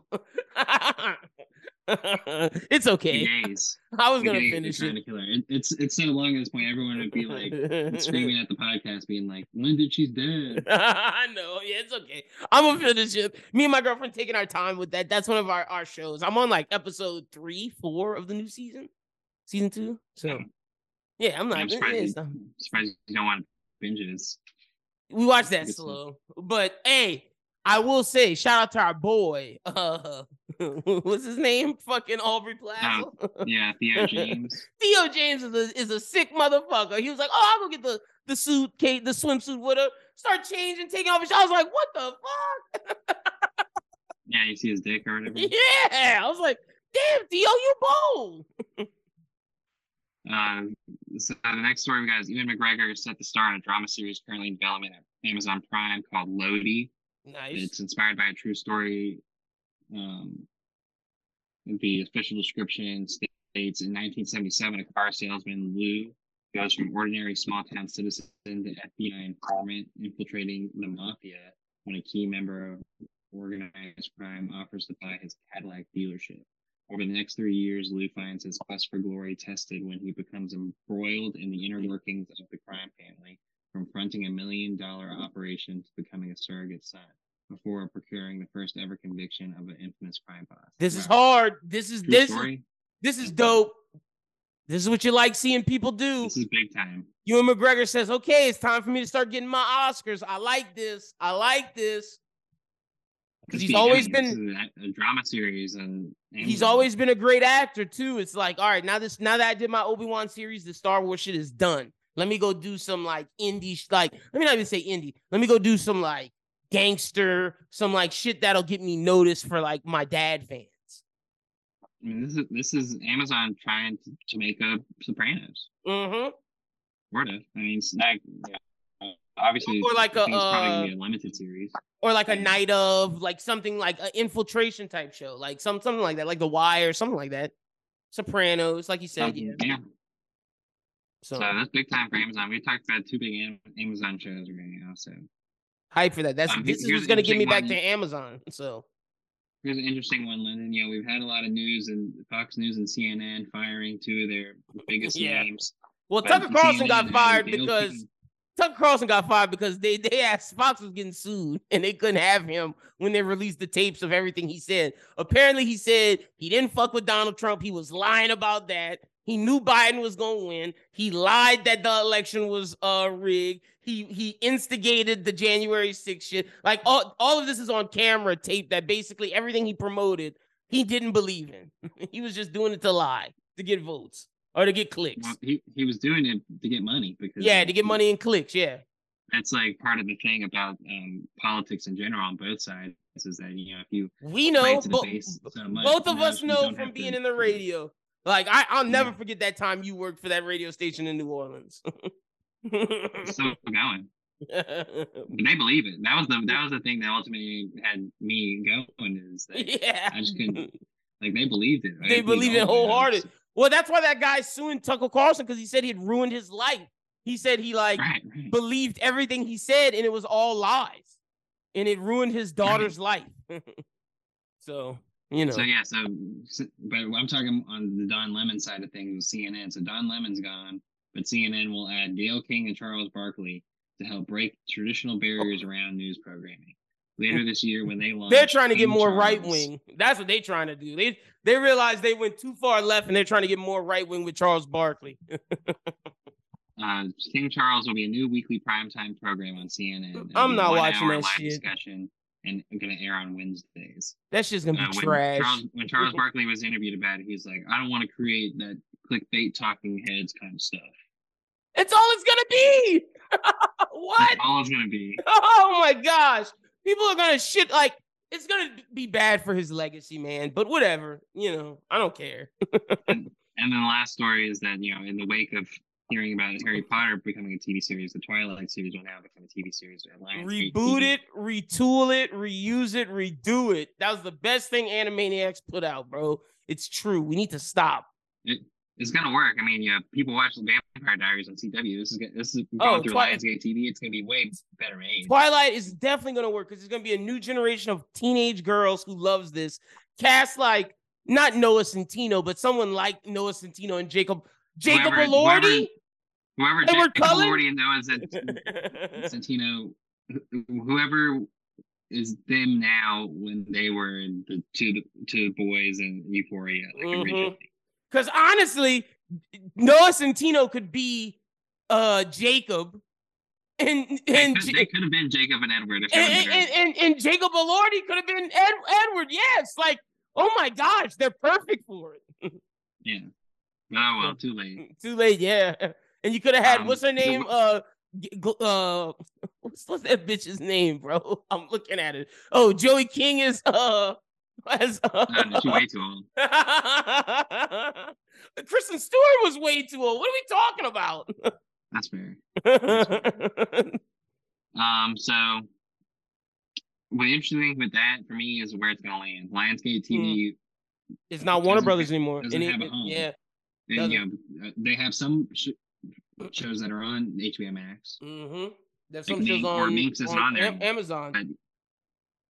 it's okay. Days. I was gonna finish it. To it. It's it's so long at this point. Everyone would be like screaming at the podcast, being like, "When did she's dead?" I know. Yeah, it's okay. I'm gonna finish it. Me and my girlfriend taking our time with that. That's one of our our shows. I'm on like episode three, four of the new season, season two. So yeah, I'm eh, eh, not. I'm surprised, you, surprised you don't want binges. We watch that slow, but hey, I will say, shout out to our boy. Uh, what's his name? Fucking Aubrey Plaza. Yeah, Theo James. Theo James is a, is a sick motherfucker. He was like, "Oh, I'll go get the the suit, Kate, the swimsuit with her." Start changing, taking off his. I was like, "What the fuck?" yeah, you see his dick or whatever. Yeah, I was like, "Damn, Theo, you bold." uh, so the next story we got is Ewan McGregor set to star in a drama series currently in development at Amazon Prime called Lodi. Nice. It's inspired by a true story. Um, the official description states in 1977, a car salesman, Lou, goes from ordinary small town citizen to FBI informant, infiltrating the mafia when a key member of organized crime offers to buy his Cadillac dealership. Over the next three years, Lou finds his quest for glory tested when he becomes embroiled in the inner workings of the crime family from fronting a million dollar operation to becoming a surrogate son before procuring the first ever conviction of an infamous crime boss. This wow. is hard. This is True this story? is this is dope. This is what you like seeing people do. This is big time. Ewan McGregor says, "Okay, it's time for me to start getting my Oscars. I like this. I like this." Because he's always been a drama series, and, he's always been a great actor too. It's like, all right, now this, now that I did my Obi Wan series, the Star Wars shit is done. Let me go do some like indie, like let me not even say indie. Let me go do some like gangster, some like shit that'll get me noticed for like my dad fans. I mean, this is this is Amazon trying to, to make a Sopranos. Mm-hmm. Sort of. I mean, like, yeah. obviously, or like a, it's probably gonna be a uh, limited series, or like a night of, like something like an infiltration type show, like some something like that, like The Wire, something like that. Sopranos, like you said, yeah. yeah. So, so, that's big time for Amazon. We talked about two big Amazon shows right now. So hype for that. That's um, this is what's gonna get me back one. to Amazon. So here's an interesting one. You know, we've had a lot of news and Fox News and CNN firing two of their biggest yeah. names. Well, Tucker Carlson CNN got fired because Tucker Carlson got fired because they they asked Fox was getting sued and they couldn't have him when they released the tapes of everything he said. Apparently, he said he didn't fuck with Donald Trump. He was lying about that. He knew Biden was going to win. He lied that the election was uh rigged. He he instigated the January 6th shit. Like all, all of this is on camera tape that basically everything he promoted, he didn't believe in. he was just doing it to lie, to get votes or to get clicks. Well, he, he was doing it to get money because Yeah, to get money and clicks, yeah. That's like part of the thing about um, politics in general on both sides is that you know if you we know bo- so much, both of us know from being in the radio like I, I'll never yeah. forget that time you worked for that radio station in New Orleans. still going. they believe it. That was the that was the thing that ultimately had me going is that yeah. I just couldn't like they believed it. Right? They believed it wholehearted. Well, that's why that guy suing Tucker Carlson because he said he'd ruined his life. He said he like right, believed everything he said and it was all lies, and it ruined his daughter's right. life. so you know. So yeah, so but I'm talking on the Don Lemon side of things with CNN. So Don Lemon's gone, but CNN will add Gayle King and Charles Barkley to help break traditional barriers oh. around news programming. Later this year, when they launch, they're trying to get more right wing. That's what they're trying to do. They they realize they went too far left, and they're trying to get more right wing with Charles Barkley. uh, King Charles will be a new weekly primetime program on CNN. I'm not watching that shit. Discussion and going to air on Wednesdays. That's just going to be uh, trash. When Charles, when Charles Barkley was interviewed about it, he's like, I don't want to create that clickbait talking heads kind of stuff. It's all it's going to be. what? It's all it's going to be. Oh my gosh. People are going to shit like, it's going to be bad for his legacy, man. But whatever. You know, I don't care. and, and then the last story is that, you know, in the wake of hearing about Harry Potter becoming a TV series, the Twilight series will now become a TV series. Reboot it, retool it, reuse it, redo it. That was the best thing Animaniacs put out, bro. It's true. We need to stop. It, it's gonna work. I mean, yeah, people watch the Vampire Diaries on CW. This is this is going oh, through Twi- Lionsgate TV. It's gonna be way better made. Twilight is definitely gonna work because it's gonna be a new generation of teenage girls who loves this. Cast like not Noah Centineo, but someone like Noah Centineo and Jacob Jacob whoever, Elordi. Whoever, Whoever Edward Cullen Morty and Noah Centineo, whoever is them now when they were in the two two boys in Euphoria, like mm-hmm. originally. Because honestly, Noah Centineo could be uh Jacob. And, and they, could, they could have been Jacob and Edward. And, and, and, and, Jacob Elordi could have been Ed, Edward. Yes, like oh my gosh, they're perfect for it. yeah. Oh well, too late. Too late. Yeah. And you could have had um, what's her name? Uh, uh, what's, what's that bitch's name, bro? I'm looking at it. Oh, Joey King is uh, as nah, way too old. Kristen Stewart was way too old. What are we talking about? That's fair. That's fair. um, so what interesting thing with that for me is where it's gonna land. Lionsgate TV. Hmm. It's not Warner Brothers anymore. Doesn't have a home. Yeah. And, you know, uh, they have some sh- shows that are on HBO Max. Mm-hmm. There's some shows on, Minx is on, on there. Amazon. But,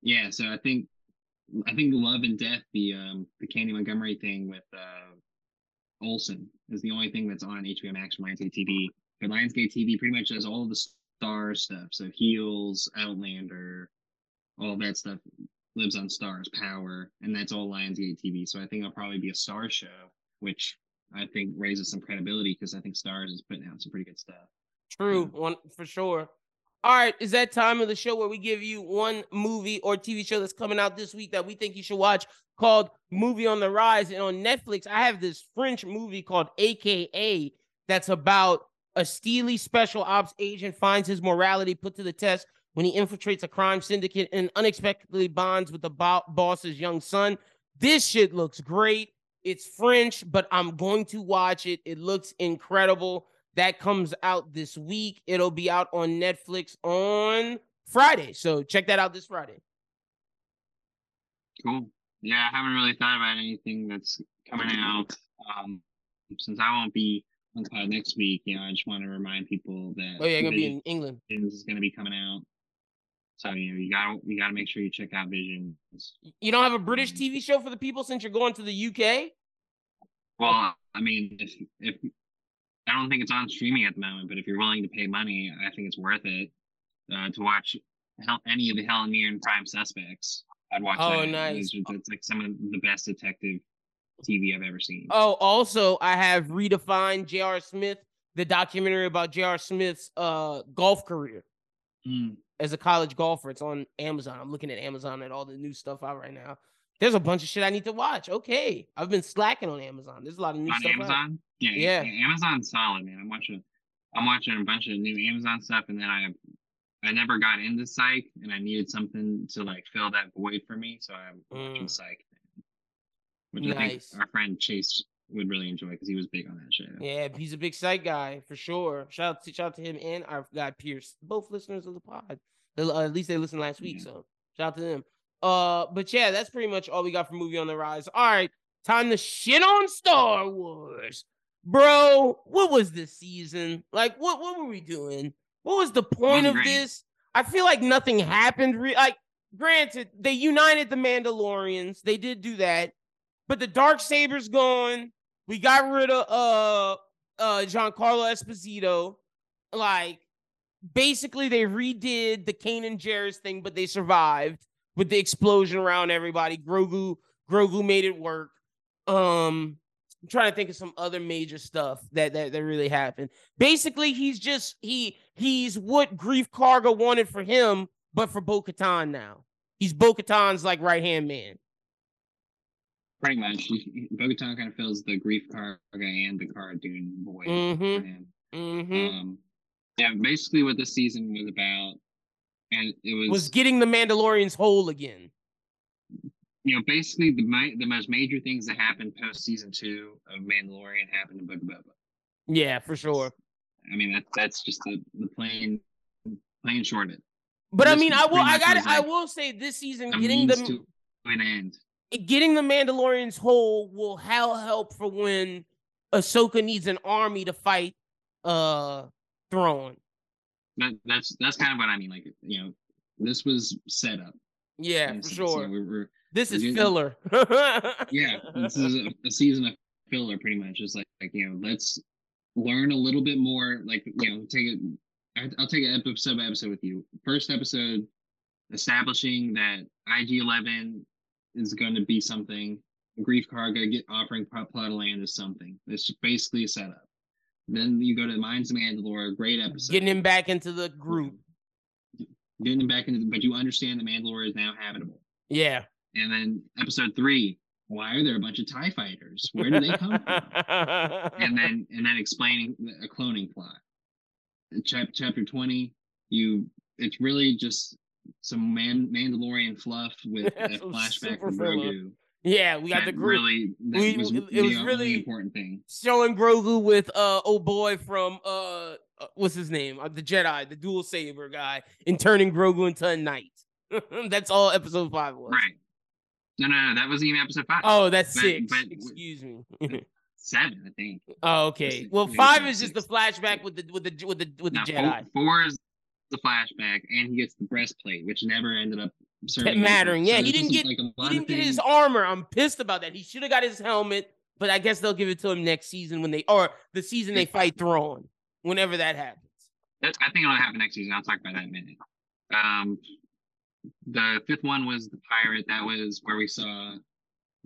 yeah, so I think I think Love and Death, the um the Candy Montgomery thing with uh Olsen is the only thing that's on HBO Max from Lionsgate TV. But Lionsgate TV pretty much does all the star stuff. So Heels, Outlander, all that stuff lives on Starz, Power, and that's all Lionsgate TV. So I think it'll probably be a Star show, which I think raises some credibility because I think Starz is putting out some pretty good stuff. True, one for sure. All right, is that time of the show where we give you one movie or TV show that's coming out this week that we think you should watch called Movie on the Rise. And on Netflix, I have this French movie called AKA that's about a steely special ops agent finds his morality put to the test when he infiltrates a crime syndicate and unexpectedly bonds with the bo- boss's young son. This shit looks great. It's French, but I'm going to watch it. It looks incredible. That comes out this week. It'll be out on Netflix on Friday. So check that out this Friday. Cool. Yeah, I haven't really thought about anything that's coming out. Um, since I won't be on pod next week, you know, I just want to remind people that Oh yeah, gonna be in England. Is gonna be coming out. So you know, you gotta you gotta make sure you check out Visions. You don't have a British TV show for the people since you're going to the UK? Well, I mean, if if I don't think it's on streaming at the moment, but if you're willing to pay money, I think it's worth it uh, to watch any of the Helen Mirren Prime Suspects. I'd watch oh, that. nice. It's, it's like some of the best detective TV I've ever seen. Oh, also, I have redefined J.R. Smith, the documentary about J.R. Smith's uh, golf career mm. as a college golfer. It's on Amazon. I'm looking at Amazon at all the new stuff out right now. There's a bunch of shit I need to watch. Okay, I've been slacking on Amazon. There's a lot of new stuff. on stuff. Amazon, yeah, yeah, yeah, Amazon's solid, man. I'm watching, I'm watching a bunch of new Amazon stuff, and then I, I never got into Psych, and I needed something to like fill that void for me, so I'm watching mm. Psych, which nice. I think our friend Chase would really enjoy because he was big on that show. Yeah, he's a big Psych guy for sure. Shout out to shout out to him and our guy Pierce, both listeners of the pod. Uh, at least they listened last week, yeah. so shout out to them. Uh, but yeah, that's pretty much all we got for movie on the rise. All right, time to shit on Star Wars, bro. What was this season like? What what were we doing? What was the point of this? I feel like nothing happened. Re- like, granted, they united the Mandalorians. They did do that, but the dark saber's gone. We got rid of uh uh Giancarlo Esposito. Like, basically, they redid the Kanan Jarrus thing, but they survived with the explosion around everybody. Grogu, Grogu made it work. Um, I'm trying to think of some other major stuff that that, that really happened. Basically, he's just he he's what Greef Karga wanted for him, but for Bo Katan now. He's Bo Katan's like right hand man. Pretty much, Bo Katan kind of fills the Greef Karga and the Cara Dune void mm-hmm. for him. Mm-hmm. Um, yeah, basically what this season was about and it was was getting the Mandalorians whole again. You know, basically the the most major things that happened post season two of Mandalorian happened in Book of Boba. Yeah, for sure. I mean that that's just the the plain plain short it. But this I mean, I will I got like I will say this season getting the to an end. Getting the Mandalorians whole will help for when Ahsoka needs an army to fight uh Thrawn that, that's that's kind of what I mean. Like you know, this was set up. Yeah, for sure. we we're, this is filler. yeah, this is a, a, season of filler, pretty much. It's like like you know, let's learn a little bit more. Like you know, take it. I'll take an episode by episode with you. First episode, establishing that IG Eleven is going to be something. Greef Karga get offering plot of land is something. It's basically a setup. Then you go to the Mines of Mandalore, great episode. Getting him back into the group. Getting him back into the, but you understand the Mandalore is now habitable. Yeah. And then episode three, why are there a bunch of TIE fighters? Where do they come from? and then and then explaining a cloning plot. Chap- chapter 20, you it's really just some man Mandalorian fluff with a flashback from Grogu. Yeah, we got the group. Really, we, was, it was really important thing. Showing Grogu with uh oh boy from uh, uh what's his name? Uh, the Jedi, the dual saber guy, and turning Grogu into a knight. that's all episode five was. Right. No, no, no, that wasn't even episode five. Oh, that's but, six. But, Excuse me. seven, I think. Oh, okay. Well, five is just the flashback with the with the with the with the Jedi. Four is the flashback, and he gets the breastplate, which never ended up mattering. Yeah, he didn't get like he didn't get his armor. I'm pissed about that. He should have got his helmet, but I guess they'll give it to him next season when they or the season they fight Thrawn, whenever that happens. I think it'll happen next season. I'll talk about that in a minute. Um, the fifth one was the pirate. That was where we saw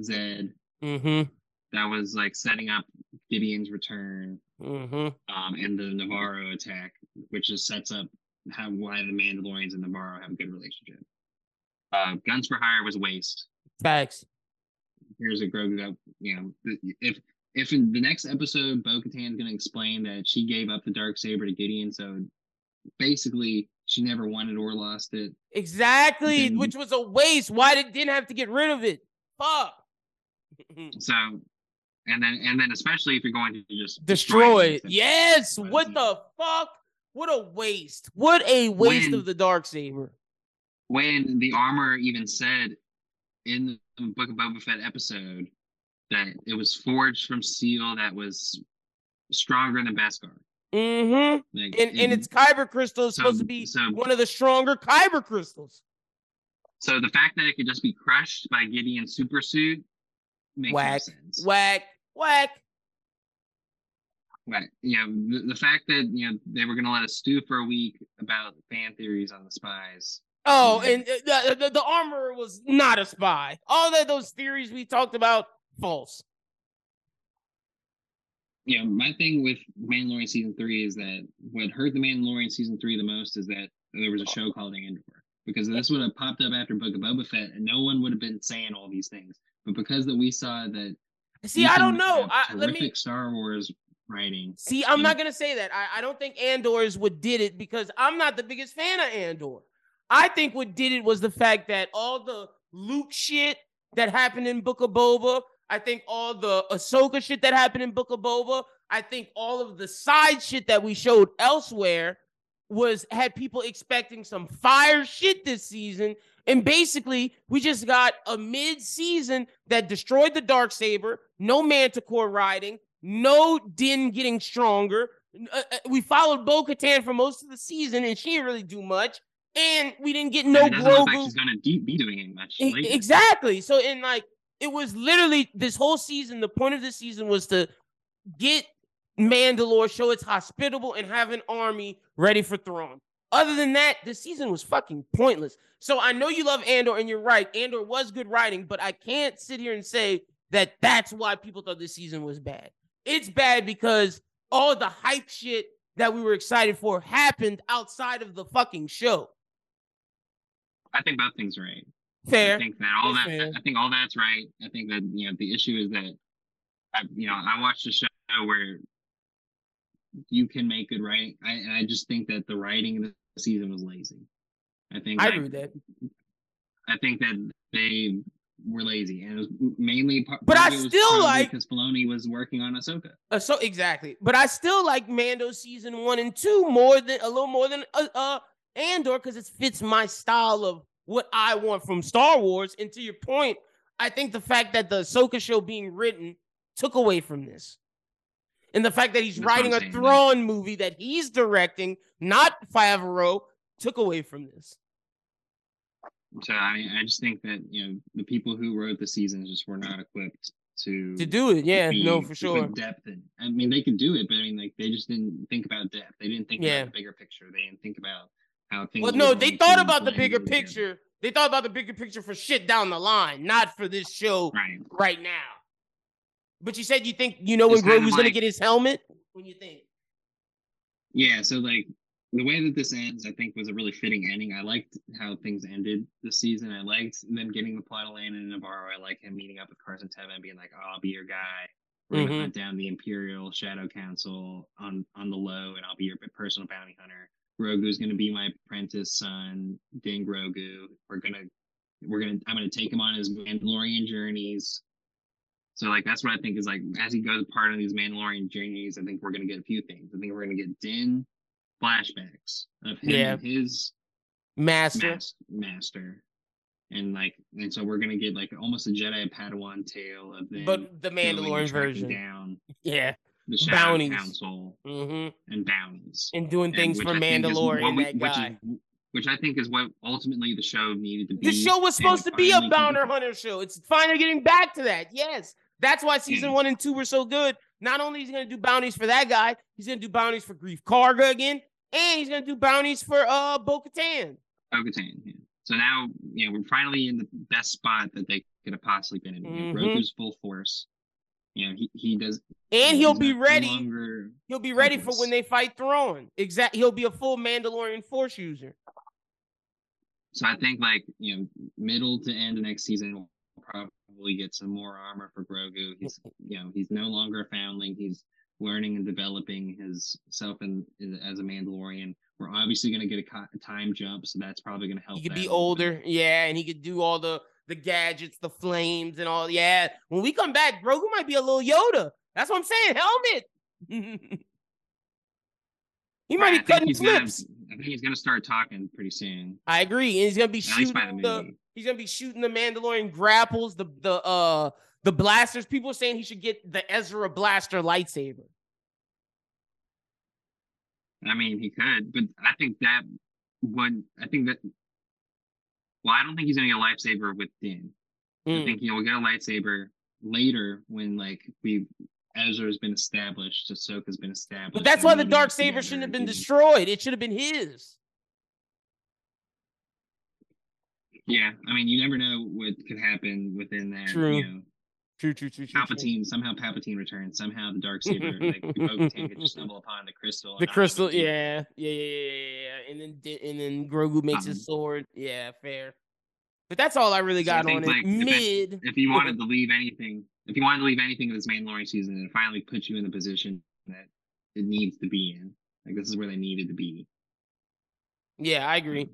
Zed. Mm-hmm. That was like setting up Gideon's return, mm-hmm. um, and the Nevarro attack, which just sets up how why the Mandalorians and Nevarro have a good relationship. Uh, Guns for Hire was waste. Facts. Here's a Grogu. You know, if if in the next episode Bo Katan's going to explain that she gave up the dark saber to Gideon, so basically she never wanted or lost it. Exactly, then, which was a waste. Why did didn't have to get rid of it? Fuck. so, and then and then especially if you're going to just destroy, it. Yes. What the fuck? What a waste. What a waste when, of the dark saber. When the armor even said in the Book of Boba Fett episode that it was forged from steel that was stronger than Beskar. Mm-hmm. Like, and, and its kyber crystal is so, supposed to be so, one of the stronger kyber crystals. So the fact that it could just be crushed by Gideon's super suit makes whack, no sense. Whack, whack. Right. You know, the, the fact that you know they were going to let us stew for a week about fan theories on the spies. Oh, and uh, the, the, the armor was not a spy. All that those theories we talked about false. Yeah, my thing with Mandalorian season three is that what hurt the Mandalorian season three the most is that there was a show called Andor because this would have popped up after Book of Boba Fett and no one would have been saying all these things. But because that we saw that, see, I don't know. I, let me Star Wars writing. See, I'm not gonna say that. I, I don't think Andor is what did it because I'm not the biggest fan of Andor. I think what did it was the fact that all the Luke shit that happened in Book of Boba I think all the Ahsoka shit that happened in Book of Boba, I think all of the side shit that we showed elsewhere was had people expecting some fire shit this season. And basically, we just got a mid-season that destroyed the dark saber, no manticore riding, no Din getting stronger. Uh, uh, we followed Bo Katan for most of the season, and she didn't really do much. And we didn't get no Grogu. Like she's gonna be doing much. Later. Exactly. So, in like, it was literally this whole season. The point of this season was to get Mandalore, show it's hospitable, and have an army ready for Thrawn. Other than that, the season was fucking pointless. So I know you love Andor, and you're right. Andor was good writing, but I can't sit here and say that that's why people thought this season was bad. It's bad because all the hype shit that we were excited for happened outside of the fucking show. I think both things are right. Fair. I think that all that fair. I think all that's right. I think that you know the issue is that I you know I watched a show where you can make good writing. I and I just think that the writing of the season was lazy. I think I agree that. I think that they were lazy, and it was mainly. But I still like because Filoni was working on Ahsoka. Uh, so exactly, but I still like Mando season one and two more than a little more than uh, uh Andor because it fits my style of what I want from Star Wars. And to your point, I think the fact that the Ahsoka show being written took away from this. And the fact that he's That's writing a Thrawn movie that he's directing, not Favreau, took away from this. So I, I just think that you know the people who wrote the seasons just were not equipped to to do it. Yeah, be, no, for sure. Depth. And, I mean, they could do it, but I mean, like they just didn't think about depth. They didn't think yeah. about the bigger picture. They didn't think about how things. Well, no, they thought about the bigger picture. They thought about the bigger picture for shit down the line, not for this show right, right now. But you said you think you know when Grogu's like, gonna get his helmet. When you think? Yeah, so like the way that this ends, I think was a really fitting ending. I liked how things ended this season. I liked them getting the plot of Landon and Nevarro. I like him meeting up with Carson Teva and being like, oh, "I'll be your guy. We're mm-hmm. gonna hunt down the Imperial Shadow Council on on the low, and I'll be your personal bounty hunter." Grogu's gonna be my apprentice son, Din Grogu. We're gonna we're gonna I'm gonna take him on his Mandalorian journeys. So like that's what I think is like as he goes part of these Mandalorian journeys, I think we're gonna get a few things. I think we're gonna get Din flashbacks of him yeah. his master. Mas- master. And like and so we're gonna get like almost a Jedi Padawan tale of them. But the Mandalorian version. Down. Yeah the Shadow bounties. Council mm-hmm. and bounties and doing things and, for Mandalorian. We, that guy. Which, is, which I think is what ultimately the show needed to be. The show was supposed to be a bounty hunter show. It's finally getting back to that. Yes, that's why season yeah. one and two were so good. Not only is he going to do bounties for that guy, he's going to do bounties for Greef Karga again, and he's going to do bounties for uh Bo Katan. Bo Katan. Yeah. So now, you know, we're finally in the best spot that they could have possibly been in. Mm-hmm. Grogu's full force you know, he, he does and he'll be ready. He'll be ready for when they fight Thrawn. Exactly. He'll be a full Mandalorian force user. So I think like, you know, middle to end of next season we'll probably get some more armor for Grogu. He's you know, he's no longer a foundling. He's learning and developing his self in, in as a Mandalorian. We're obviously going to get a, a, time jump, so that's probably going to help. He could be older, yeah, and he could do all the the gadgets, the flames, and all. Yeah, when we come back, Grogu might be a little Yoda. That's what I'm saying. Helmet. he might be cutting flips. Gonna, I think he's gonna start talking pretty soon. I agree, and he's gonna be At shooting the, the he's gonna be shooting the Mandalorian grapples, the the uh the blasters. People are saying he should get the Ezra blaster lightsaber. I mean, he could, but I think that would I think that well, I don't think he's gonna get a lightsaber with Din. Mm. I hmm. think he'll get a lightsaber later when like we Ezra's been established, Ahsoka's been established. But that's why the dark saber shouldn't have been destroyed. It should have been his. Yeah, I mean, you never know what could happen within that. True. You know, true, true, true, true. Palpatine true. somehow Palpatine returns. Somehow the dark saber like Bo-Katan could stumble upon the crystal. The crystal, yeah. yeah, yeah, yeah, yeah. And then and then Grogu makes um, his sword. Yeah, fair. But that's all I really got so I on like, it. Mid. If, if you wanted to leave anything, if you wanted to leave anything of this Mandalorian season, and finally put you in the position that it needs to be in, like this is where they needed to be. Yeah, I agree.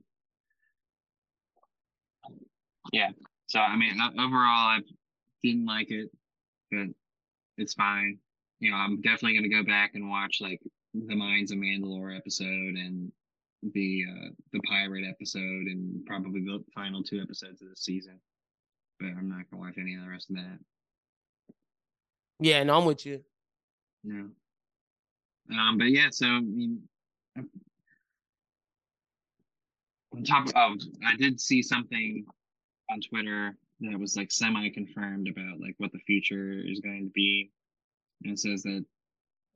Yeah. So I mean, overall, I didn't like it, but it's fine. You know, I'm definitely gonna go back and watch like the Mines of Mandalore episode and the uh, the pirate episode and probably the final two episodes of the season. But I'm not gonna watch any of the rest of that. Yeah, no, I'm with you. Yeah. Um, but yeah, so I mean, on top of, oh, I did see something on Twitter that was like semi confirmed about like what the future is going to be. And it says that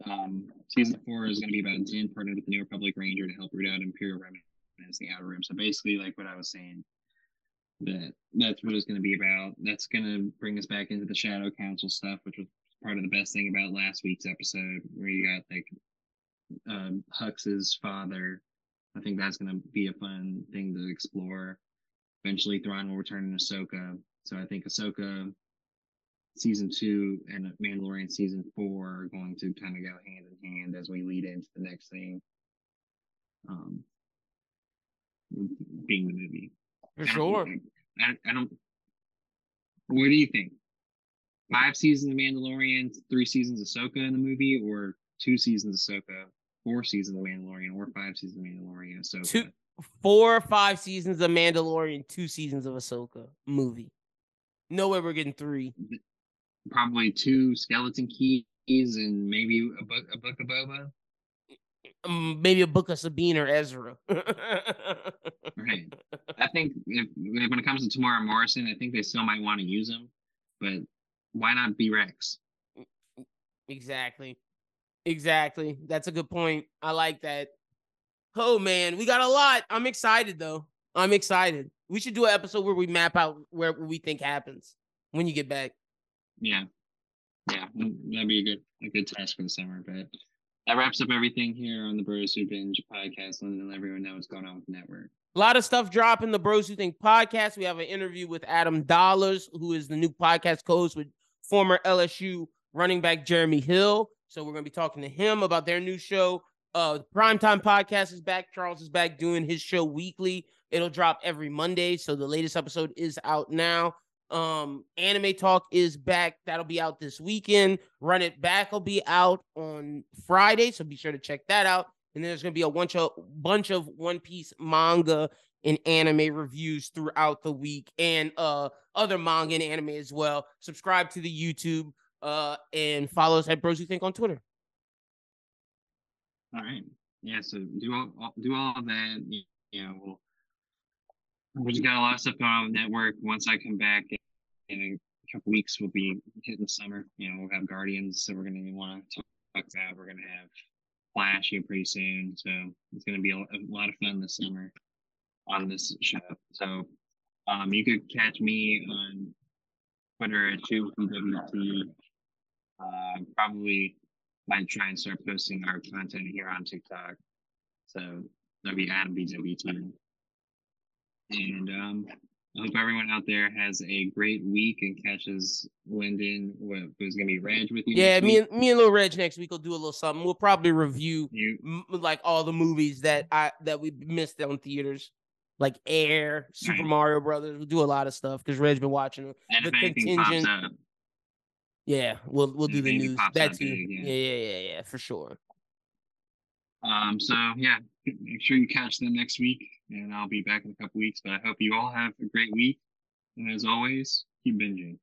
um, season four is going to be about Din partnered with the New Republic Ranger to help root out Imperial remnants in the Outer Rim. So basically, like what I was saying, that that's what it's going to be about. That's going to bring us back into the Shadow Council stuff, which was part of the best thing about last week's episode, where you got like um, Hux's father. I think that's going to be a fun thing to explore. Eventually, Thrawn will return in Ahsoka. So I think Ahsoka season two and Mandalorian season four are going to kind of go hand in hand as we lead into the next thing. Um, being the movie. For sure. I, I don't. What do you think? Five seasons of Mandalorian, three seasons of Ahsoka in the movie, or two seasons of Ahsoka, four seasons of Mandalorian, or five seasons of Mandalorian, Ahsoka? Two, four or five seasons of Mandalorian, two seasons of Ahsoka movie. No way we're getting three probably two skeleton keys and maybe a book a book of Boba. Um, maybe a book of Sabine or Ezra. right. I think if, when it comes to Temuera Morrison, I think they still might want to use him, but why not be Rex? Exactly. Exactly. That's a good point. I like that. Oh man, we got a lot. I'm excited though. I'm excited. We should do an episode where we map out where we think happens when you get back. Yeah. Yeah, that'd be a good a good task for the summer. But that wraps up everything here on the Bros Who Binge podcast. Letting everyone know what's going on with the network. A lot of stuff dropping the Bros Who Think podcast. We have an interview with Adam Dollars, who is the new podcast co-host with former LSU running back Jeremy Hill. So we're going to be talking to him about their new show. Uh, the Primetime podcast is back. Charles is back doing his show weekly. It'll drop every Monday. So the latest episode is out now. Um, Anime Talk is back. That'll be out this weekend. Run It Back will be out on Friday, so be sure to check that out. And then there's gonna be a bunch of bunch of One Piece manga and anime reviews throughout the week, and uh other manga and anime as well. Subscribe to the YouTube uh and follow us at Bros Who Think on Twitter. All right. Yeah. So do all do all of that. You know, we'll we just got a lot of stuff going on with network. Once I come back in a couple weeks, we'll be hitting summer. You know, we'll have Guardians, so we're gonna want to talk about. We're gonna have Flash here pretty soon, so it's gonna be a, a lot of fun this summer on this show. So, um, you could catch me on Twitter at 2WT Uh, probably might try and start posting our content here on TikTok. So that'll be Adam BWT. And um, I hope everyone out there has a great week and catches Lyndon. Who's going to be Reg with you? Yeah, me and me and little Reg next week will do a little something. We'll probably review m- like all the movies that I that we missed on theaters, like Air, Super right. Mario Brothers. We'll do a lot of stuff because Reg's been watching them. And the contingent. Yeah, we'll we'll do the news. That too. Yeah, yeah, yeah, yeah, for sure. Um, so yeah, make sure you catch them next week, and I'll be back in a couple weeks. But I hope you all have a great week, and as always, keep binging.